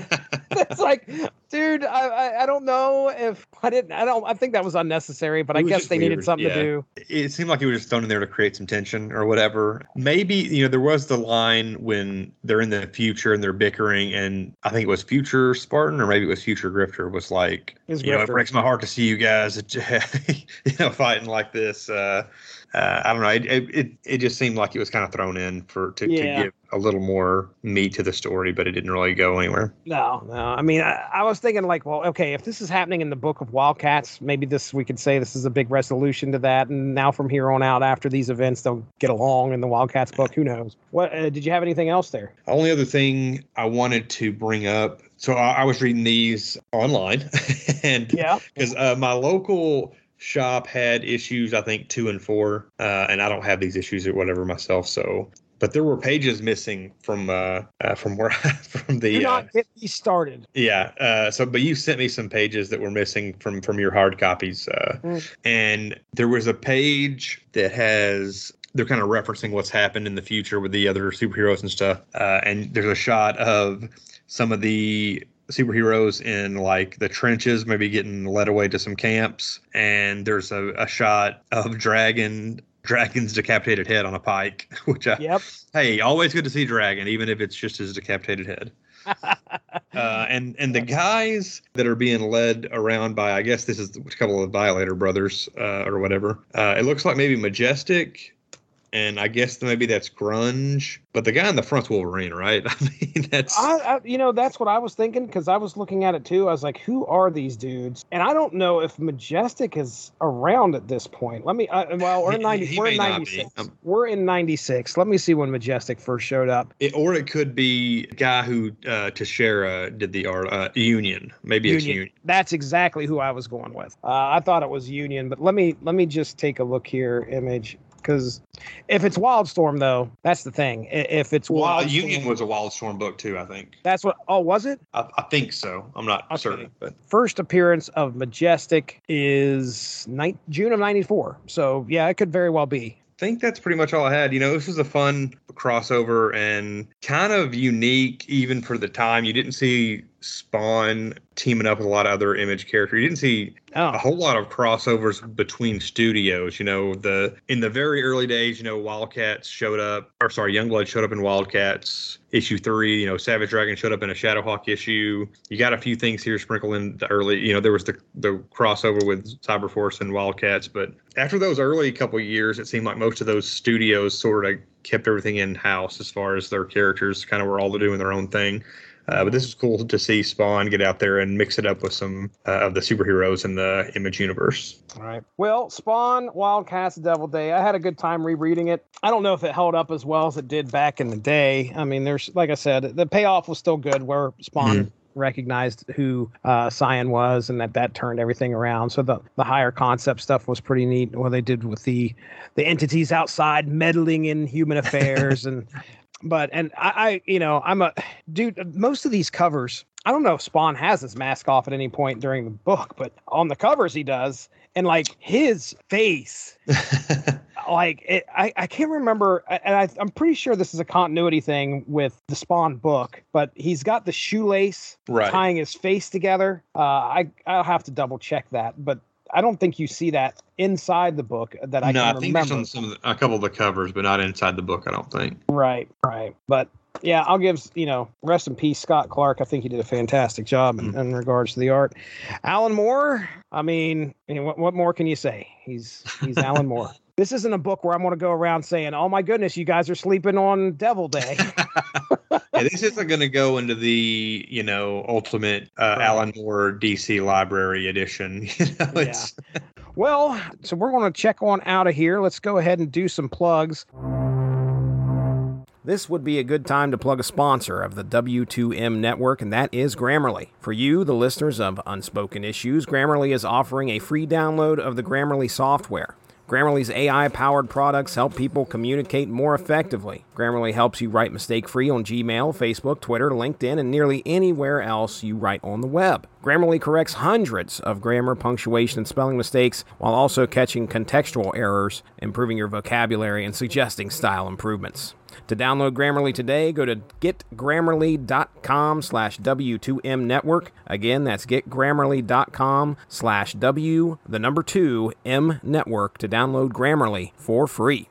B: it's like, dude, I, I I don't know if I didn't I don't I think that was unnecessary, but
C: It
B: I guess
C: just
B: they needed something
C: yeah.
B: to do.
C: it seemed like it was just thrown in there to create some tension or whatever. Maybe, you know, there was the line when they're in the future and they're bickering, and I think it was Future Spartan or maybe it was Future Grifter was like,
B: It was
C: you know, it breaks my heart to see you guys, you know, fighting like this. Uh, uh, I don't know. It, it it it just seemed like it was kind of thrown in for to,
B: Yeah.
C: to give a little more meat to the story, but it didn't really go anywhere.
B: No, no. I mean, I, I was thinking like, well, okay, if this is happening in the book of Wildcats, maybe this we could say this is a big resolution to that, and now from here on out, after these events, they'll get along in the Wildcats book. Who knows? What uh, did you have anything else there?
C: Only other thing I wanted to bring up. So I, I was reading these online, and
B: Yeah.
C: because uh, my local shop had issues i think two and four uh, and i don't have these issues or whatever myself so but there were pages missing from uh, uh from where from
B: Do
C: the uh,
B: not get me started.
C: yeah uh so but you sent me some pages that were missing from from your hard copies uh
B: Mm.
C: and there was a page that has they're kind of referencing what's happened in the future with the other superheroes and stuff uh and there's a shot of some of the superheroes in like the trenches, maybe getting led away to some camps. And there's a, a shot of Dragon, Dragon's decapitated head on a pike, which I,
B: Yep.
C: hey, always good to see Dragon, even if it's just his decapitated head. Uh, and and the guys that are being led around by, I guess this is a couple of Violator brothers uh, or whatever. Uh, it looks like maybe Majestic, and I guess maybe that's Grunge. But the guy in the front's Wolverine, right? I mean, that's
B: I, I, you know, that's what I was thinking because I was looking at it too. I was like, who are these dudes? And I don't know if Majestic is around at this point. Let me, uh, well, we're in 90,
C: he
B: we're in
C: may not be.
B: 96.
C: Um,
B: we're in 96. Let me see when Majestic first showed up.
C: It, or it could be the guy who uh, Texeira did the art, uh, Union. Maybe it's
B: Union.
C: Union.
B: That's exactly who I was going with. Uh, I thought it was Union, but let me let me just take a look here. Image because if it's Wildstorm though, that's the thing. If it's
C: Wild
B: Wildstorm,
C: Union was a Wildstorm book too. I think.
B: that's what. Oh, was it?
C: I, I think so. I'm not
B: Okay.
C: certain, but
B: First appearance of Majestic is ni- June of '94. So yeah, it could very well be.
C: I think that's pretty much all I had. You know, this was a fun crossover and kind of unique even for the time. You didn't see Spawn teaming up with a lot of other image characters. You didn't see
B: Oh,
C: a whole lot of crossovers between studios. You know, the in the very early days, you know, Wildcats showed up, or sorry, Youngblood showed up in Wildcats issue three. You know, Savage Dragon showed up in a Shadowhawk issue. You got a few things here sprinkled in the early. You know, there was the the crossover with Cyberforce and Wildcats, but after those early couple of years, it seemed like most of those studios sort of kept everything in house as far as their characters kind of were all doing their own thing. Uh, but this is cool to see Spawn get out there and mix it up with some uh, of the superheroes in the Image universe.
B: all right. Well, Spawn, Wildcats, Devilday. I had a good time rereading it. I don't know if it held up as well as it did back in the day. I mean, there's like I said, the payoff was still good where Spawn recognized who uh, Cyan was, and that that turned everything around. So the the higher concept stuff was pretty neat. What they did with the the entities outside meddling in human affairs and. But and I, I, you know, I'm a dude. Most of these covers, I don't know if Spawn has his mask off at any point during the book, but on the covers he does, and like his face like it, I, I can't remember and I, i'm pretty sure this is a continuity thing with the spawn book but he's got the shoelace
C: right.
B: tying his face together uh, i i'll have to double check that but i don't think you see that inside the book that i
C: no, I think
B: remember.
C: some the, a couple of the covers, but not inside the book. I don't think.
B: right right. But yeah i'll give you know rest in peace scott clark. I think he did a fantastic job in, mm. in regards to the art. Alan moore? I mean you know, what, what more can you say? He's he's alan moore. This isn't a book where I'm going to go around saying, "Oh my goodness, you guys are sleeping on Devilday."
C: yeah, this isn't going to go into the you know ultimate uh,
B: Right.
C: Alan Moore DC Library edition. You know,
B: Yeah.
C: it's
B: well, so we're going to check on out of here. Let's go ahead and do some plugs. This would be a good time to plug a sponsor of the W2M network, and that is Grammarly. For you, the listeners of Unspoken Issues, Grammarly is offering a free download of the Grammarly software. Grammarly's AI powered products help people communicate more effectively. Grammarly helps you write mistake free on Gmail, Facebook, Twitter, LinkedIn, and nearly anywhere else you write on the web. Grammarly corrects hundreds of grammar, punctuation, and spelling mistakes while also catching contextual errors, improving your vocabulary, and suggesting style improvements. To download Grammarly today, go to getgrammarly.com slash W2M network. Again, that's getgrammarly.com slash W, the number two, M network to download Grammarly for free.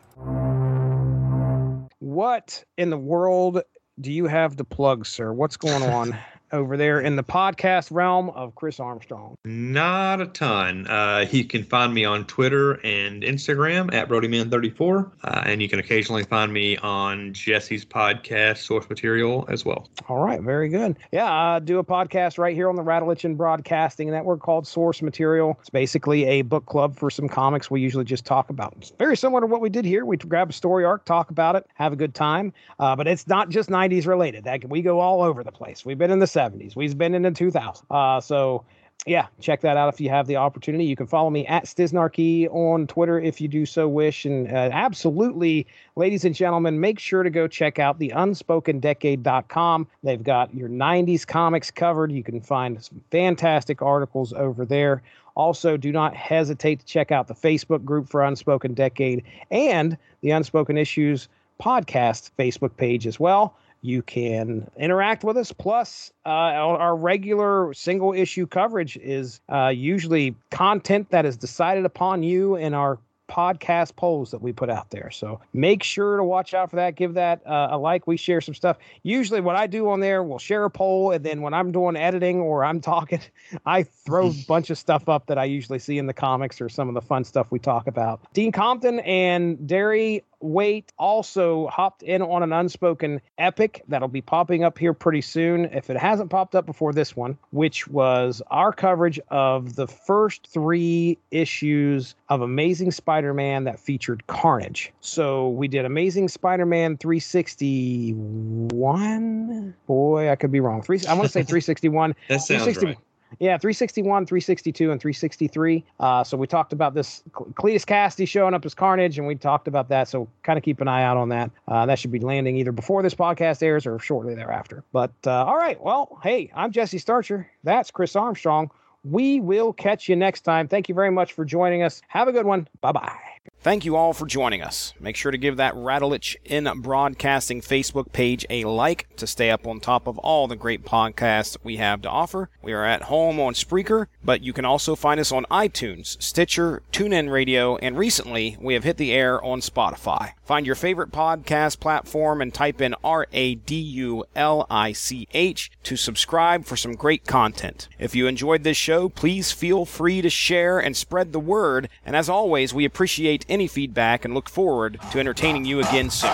B: What in the world do you have to plug, sir? What's going on over there in the podcast realm of Chris Armstrong?
C: not a ton. Uh, you can find me on Twitter and Instagram at BrodyMan34, uh, and you can occasionally find me on Jesse's podcast, Source Material, as well.
B: All right, very good. Yeah, I do a podcast right here on the Radulich Broadcasting Network called Source Material. It's basically a book club for some comics we usually just talk about. It's very similar to what we did here. We grab a story arc, talk about it, have a good time. Uh, but it's not just 90s related. That we go all over the place. We've been in the 70s. We've been in the 2000s. Uh, so yeah, check that out if you have the opportunity. You can follow me at Stiznarchy on Twitter if you do so wish. And uh, absolutely, ladies and gentlemen, make sure to go check out the unspokendecade.com. They've got your 90s comics covered. You can find some fantastic articles over there. Also, do not hesitate to check out the Facebook group for Unspoken Decade and the Unspoken Issues podcast Facebook page as well. You can interact with us. Plus, uh, our regular single issue coverage is uh, usually content that is decided upon you in our podcast polls that we put out there. So make sure to watch out for that. Give that uh, a like. We share some stuff. Usually, what I do on there, we'll share a poll, and then when I'm doing editing or I'm talking, I throw a bunch of stuff up that I usually see in the comics or some of the fun stuff we talk about. Dean Compton and Derry Wait also hopped in on an unspoken epic that'll be popping up here pretty soon if it hasn't popped up before this one, which was our coverage of the first three issues of Amazing Spider Man that featured Carnage. So we did Amazing Spider Man 361. Boy, I could be wrong. Three, I want to say 361.
C: That sounds
B: 360
C: right.
B: Yeah, 361, 362, and 363. Uh, so we talked about this Cle- Cletus Kasady showing up as Carnage, and we talked about that. So kind of keep an eye out on that. Uh, that should be landing either before this podcast airs or shortly thereafter. But uh, all right, well, hey, I'm Jesse Starcher. That's Chris Armstrong. We will catch you next time. Thank you very much for joining us. Have a good one. Bye bye. Thank you all for joining us. Make sure to give that Radulich in Broadcasting Facebook page a like to stay up on top of all the great podcasts we have to offer. We are at home on Spreaker, but you can also find us on iTunes, Stitcher, TuneIn Radio, and recently we have hit the air on Spotify. Find your favorite podcast platform and type in R A D U L I C H to subscribe for some great content. If you enjoyed this show, please feel free to share and spread the word. And as always, we appreciate any feedback and look forward to entertaining you again soon.